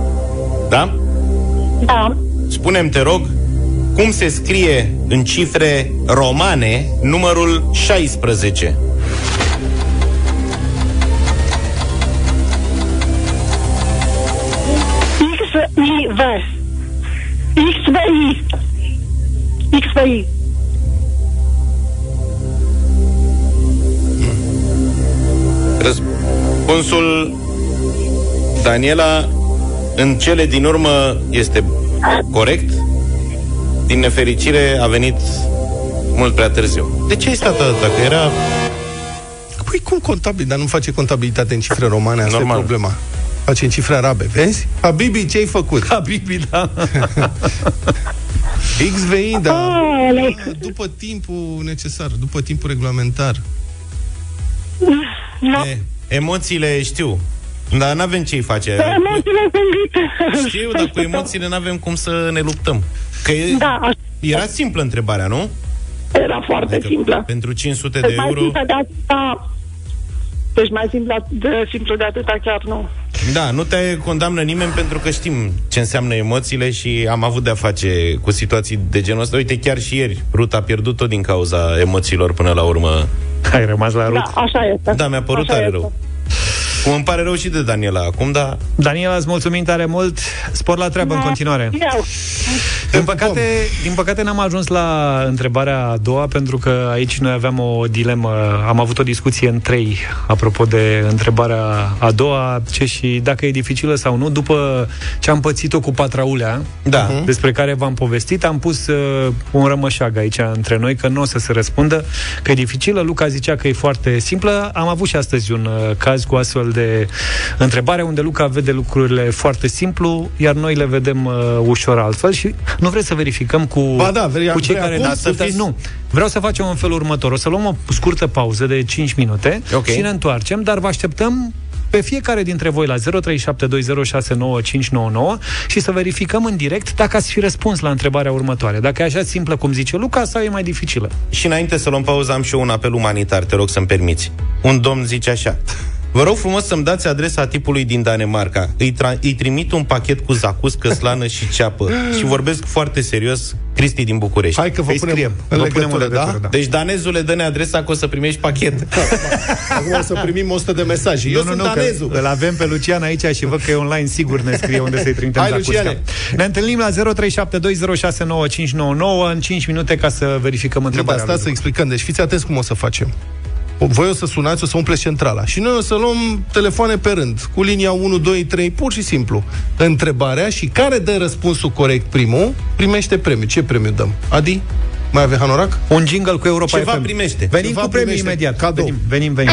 Da? Da. Spunem, te rog, cum se scrie în cifre romane numărul 16? X, I, V. X, V, I. X, V, I. Răspunsul, Daniela, în cele din urmă este corect. Din nefericire a venit mult prea târziu. De ce ai stat atâta? Că era... Păi cum contabil, dar nu face contabilitate în cifre romane, asta Normal. e problema. Face în cifre arabe, vezi? Habibi, ce ai făcut? Habibi, da. XVI, da. Aoleu. După timpul necesar, după timpul regulamentar. Nu. E, emoțiile știu, dar n-avem ce-i face. Emoțiile sunt grite. Știu, dar cu emoțiile n-avem cum să ne luptăm. Că e, Da, aș- era simplă întrebarea, nu? era foarte Adică simplă. Pentru 500 Deci de mai euro... simplă de atâta... Deci mai simplu de, simplu de atâta chiar nu. Da, nu te condamnă nimeni pentru că știm ce înseamnă emoțiile și am avut de-a face cu situații de genul ăsta. Uite, chiar și ieri, Ruth a pierdut tot din cauza emoțiilor până la urmă. Ai rămas la Da, Ruth. așa este. Da, mi-a părut Așa tare este. rău. Cum îmi pare rău și de Daniela acum, dar Daniela, îți mulțumim tare mult. Spor la treabă în continuare. Eu. Din păcate, din păcate n-am ajuns la întrebarea a doua, pentru că aici noi aveam o dilemă. Am avut o discuție în trei, apropo de întrebarea a doua, ce și dacă e dificilă sau nu. După ce am pățit-o cu patraulea, Da. despre care v-am povestit, am pus uh, un rămășag aici între noi, că nu o să se răspundă, că e dificilă. Luca zicea că e foarte simplă. Am avut și astăzi un uh, caz cu astfel de întrebare, unde Luca vede lucrurile foarte simplu, iar noi le vedem uh, ușor altfel și nu vreți să verificăm cu, Ba da, vrea- cu cei vrea care acum ne să ascultă? fiți- Nu. Vreau să facem în felul următor. O să luăm o scurtă pauză de 5 minute Ok. și ne întoarcem, dar vă așteptăm pe fiecare dintre voi la 0372069599 și să verificăm în direct dacă ați fi răspuns la întrebarea următoare. Dacă e așa simplă cum zice Luca sau e mai dificilă. Și înainte să luăm pauză, am și eu un apel umanitar, te rog să-mi permiți. Un domn zice așa. Vă rog frumos să-mi dați adresa tipului din Danemarca. Îi, tra- îi trimit un pachet cu zacuscă, slană și ceapă. și vorbesc foarte serios, Cristi din București. Hai că vă Îi punem scriem. în Vă punem legătură, în legătură, da? da. Deci, danezule, dă-ne adresa că o să primești pachet. Acum o să primim 100 de mesaje. Eu nu, sunt nu, nu, danezul. că îl avem pe Lucian aici și văd că e online, sigur ne scrie unde să-i trimitem Hai, zacusca. Luciane. Ne întâlnim la 0372069599 în 5 minute ca să verificăm Nu, dar întrebarea. stați să explicăm. Deci fiți atenți cum o să facem. O- Voi o să sunați, o să umpleți centrala și noi o să luăm telefoane pe rând, cu linia 1, 2, 3, pur și simplu. Întrebarea și care dă răspunsul corect primul, primește premiu. Ce premiu dăm? Adi? Mai avea hanorac? Un jingle cu Europa Ceva FM. primește. Venim Ceva cu premiu primește. imediat. Cadou. Venim, venim, venim.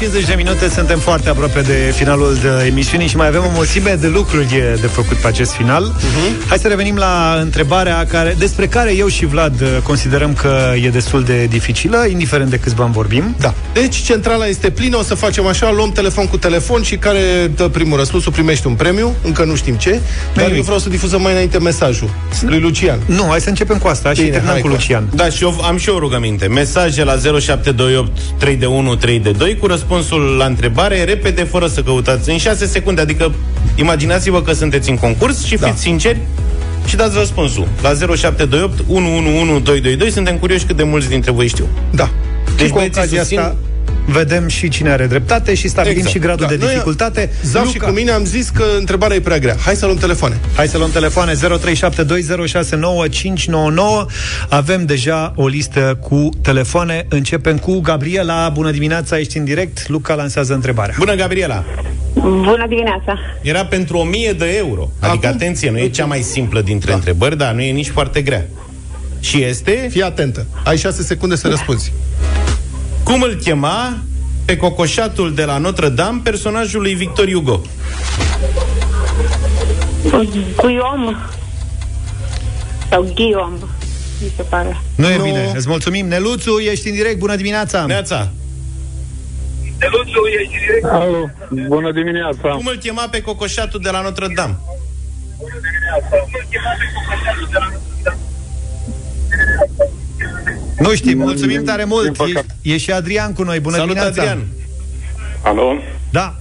50 de minute suntem foarte aproape de finalul de emisiunii și mai avem o mulțime de lucruri de făcut pe acest final. Uh-huh. Hai să revenim la întrebarea care, despre care eu și Vlad uh, considerăm că e destul de dificilă, indiferent de câți bani vorbim. Da. Deci centrala este plină, o să facem așa, luăm telefon cu telefon și care dă primul răspuns, o primește un premiu, încă nu știm ce, dar nimic. eu vreau să difuzăm mai înainte mesajul lui Lucian. Nu, hai să începem cu asta și Bine, terminăm hai cu cu- Lucian. Da, și eu am și eu o rugăminte. Mesaje la 0728 3 de 1 3 de 2 cu răspunsul la întrebare repede, fără să căutați. În 6 secunde, adică imaginați-vă că sunteți în concurs și Da. fiți sinceri și dați răspunsul. La 0728 111222 suntem curioși cât de mulți dintre voi știu. Da. Deci și cu băieții ocazia susțin... asta vedem și cine are dreptate și stabilim Exact. și gradul Da. de Noi, dificultate. Zaf și Luca, cu mine am zis că întrebarea e prea grea. Hai să luăm telefoane. Hai să luăm telefoane 0372069599. Avem deja o listă cu telefoane. Începem cu Gabriela. Bună dimineața, ești în direct. Luca lansează întrebarea. Bună, Gabriela! Bună dimineața! Era pentru 1000 de euro. Adică, Acum- atenție, nu e cea mai simplă dintre da. întrebări, dar nu e nici foarte grea. Și este... Fii atentă. Ai 6 secunde să răspunzi. Cum îl chema pe cocoșatul de la Notre-Dame personajul lui Victor Hugo? Guillaume sau Guillaume, mi se pare. Nu e Nu. bine. Îți mulțumim. Neluțu, ești în direct. Bună dimineața. Neața, Alo, bună dimineața. cum îl chema pe cocoșatul de la Notre-Dame? Nu știm, mulțumim tare mult. E, e și Adrian cu noi. Bună Salut, dimineața. Adrian. Alo? Da.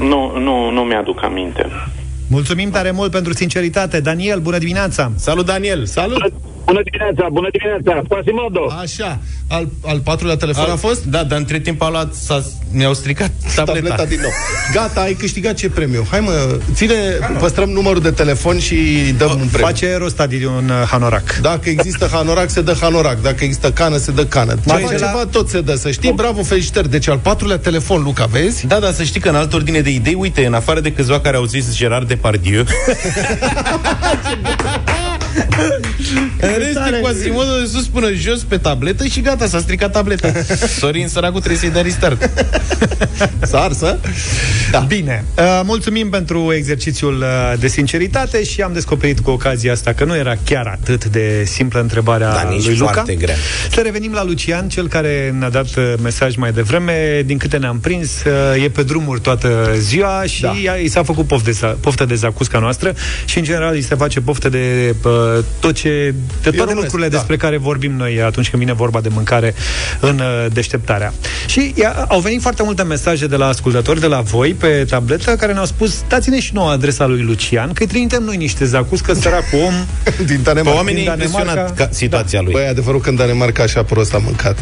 Nu, nu, nu mi-aduc aminte. Mulțumim tare mult pentru sinceritate. Daniel, bună dimineața. Salut, Daniel. Salut. Bună dimineața, bună dimineața, Quasimodo. Așa, al, al patrulea telefon a fost? Da, dar între timp au luat, s-a, mi-au stricat tableta. tableta din nou. Gata, ai câștigat ce premiu. Hai mă, ține, păstrăm numărul de telefon și dăm un premiu. Face rost din un uh, hanorac. Dacă există hanorac, se dă hanorac. Dacă există cană, se dă cană. Mai Ceva, de la- ceva tot se dă, să știi. Bravo, felicitări. Deci al patrulea telefon, Luca, vezi? Da, dar să știi că în altă ordine de idei, uite, în afară de câțiva care au zis Gerard Depardieu, în rest e Quasimodo de sus până jos pe tabletă și gata, s-a stricat tableta. Sorin săracul trebuie să-i dea restart. S-a arsă? Da. Bine. Uh, mulțumim pentru exercițiul uh, de sinceritate și am descoperit cu ocazia asta că nu era chiar atât de simplă întrebarea Da, nici lui Luca. foarte grea. Să revenim la Lucian, cel care ne-a dat uh, mesaj mai devreme. Din câte ne-am prins, uh, e pe drumuri toată ziua și da. i s-a făcut poftă de, za- poftă de zacusca noastră și, în general, îi se face poftă de uh, tot ce, de toate românesc, lucrurile da. despre care vorbim noi atunci când vine vorba de mâncare în uh, deșteptarea. Și ia, au venit foarte multe mesaje de la ascultători, de la voi, pe tabletă, care ne-au spus, dați-ne și nouă adresa lui Lucian, că îi trimitem noi niște zacuscă, săracul om, Din Danemarca. oamenii din impresionat Danemarca. ca situația lui. Băi, adevărul că în Danemarca așa prost a mâncat.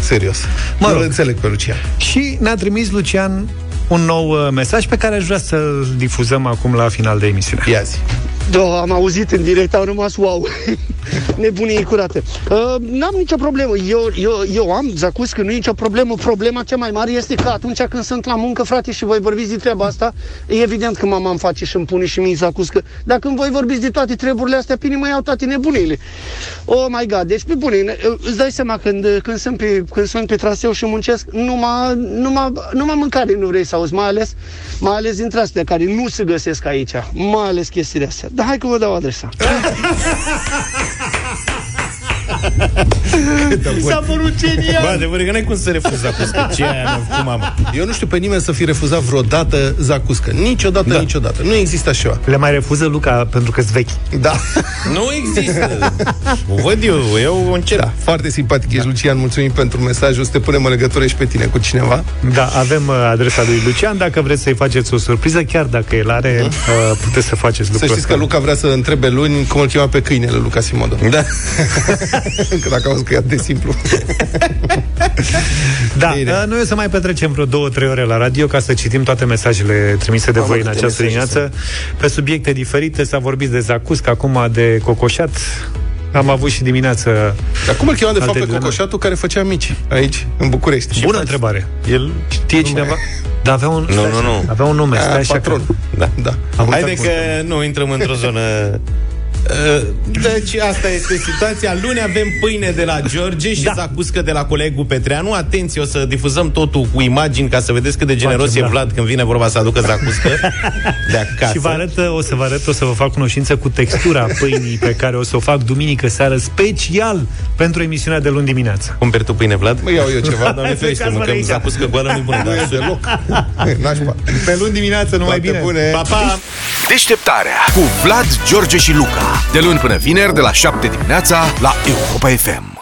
Serios. Mă Mă rog. rog. înțeleg pe Lucian. Și ne-a trimis Lucian un nou uh, mesaj pe care aș vrea să-l difuzăm acum la final de emisiune. Ia zi. Da, am auzit în direct, am rămas wow. Nebunie curată. Uh, n-am nicio problemă. Eu, eu, eu am zacus că nu e nicio problemă. Problema cea mai mare este că atunci când sunt la muncă, frate, și voi vorbiți de treaba asta, e evident că mama îmi face și îmi pune și mie zacus că dacă când voi vorbiți de toate treburile astea, pe mă iau toate nebunile. Oh my god, deci pe bune, îți dai seama când, când, sunt pe, când sunt pe traseu și muncesc, numai, numai, numai mâncare nu vrei să auzi, mai ales, mai ales dintre astea care nu se găsesc aici, mai ales chestiile astea. Dar hai că vă dau adresa. S-a părut genial! Bă, adevărul e că n-ai cum să refuzi zacuscă. Ce aia mi-a făcut mama. Eu nu știu pe nimeni să fi refuzat vreodată zacuscă. Niciodată, da. niciodată. Nu există așa. Le mai refuză Luca pentru că-s vechi. Da. Nu există. O văd eu, eu încerc. Da, foarte simpatic ești, Lucian. Mulțumim pentru mesajul. Să te punem în legătură și pe tine cu cineva. Da, avem uh, adresa lui Lucian. Dacă vreți să-i faceți o surpriză, chiar dacă el are, uh, puteți să faceți Să lucrul știți că ăsta. Luca vrea să întrebe luni cum îl chema pe câinele Luca Simodo. Da. că dacă auzi că e atât de simplu. Da, uh, noi o să mai petrecem vreo două, trei ore la radio ca să citim toate mesajele trimise de Mamă, voi în câte această mesaje dimineață. Pe subiecte diferite s-a vorbit de zacusc, acum de cocoșat. Am avut și dimineață Dar cum îl chema de fapt alte pe dinamici. cocoșatul care făcea mici aici, în București? Bună întrebare. El știe cineva? Da, avea un, Nu, stai nu, așa, nu. Avea un nume, A, stai așa patron. că... Da. Da. Am Haide uitat că cum- nu intrăm într-o zonă... Uh, Deci asta este situația. Luni avem pâine de la George și da. zacuscă de la colegul Petreanu. Atenție, o să difuzăm totul cu imagini ca să vedeți cât de generos Facem, e da. Vlad când vine vorba să aducă zacuscă de acasă. Și vă arăt, o să vă arăt, o să vă fac cunoștință cu textura pâinii pe care o să o fac duminică seară special pentru emisiunea de luni dimineață. Cumperi tu pâine, Vlad? Mă iau eu ceva. Doamne ferește, Plecați, mă, de mâncăm aici. zacuscă goală, nu-i bună. Nu e Dar deloc. Nașpa. Pe luni dimineață, numai Toate bine. bune. Pa, pa! Deșteptarea cu Vlad, George și Luca. De luni până vineri, de la 7 dimineața, la Europa FM.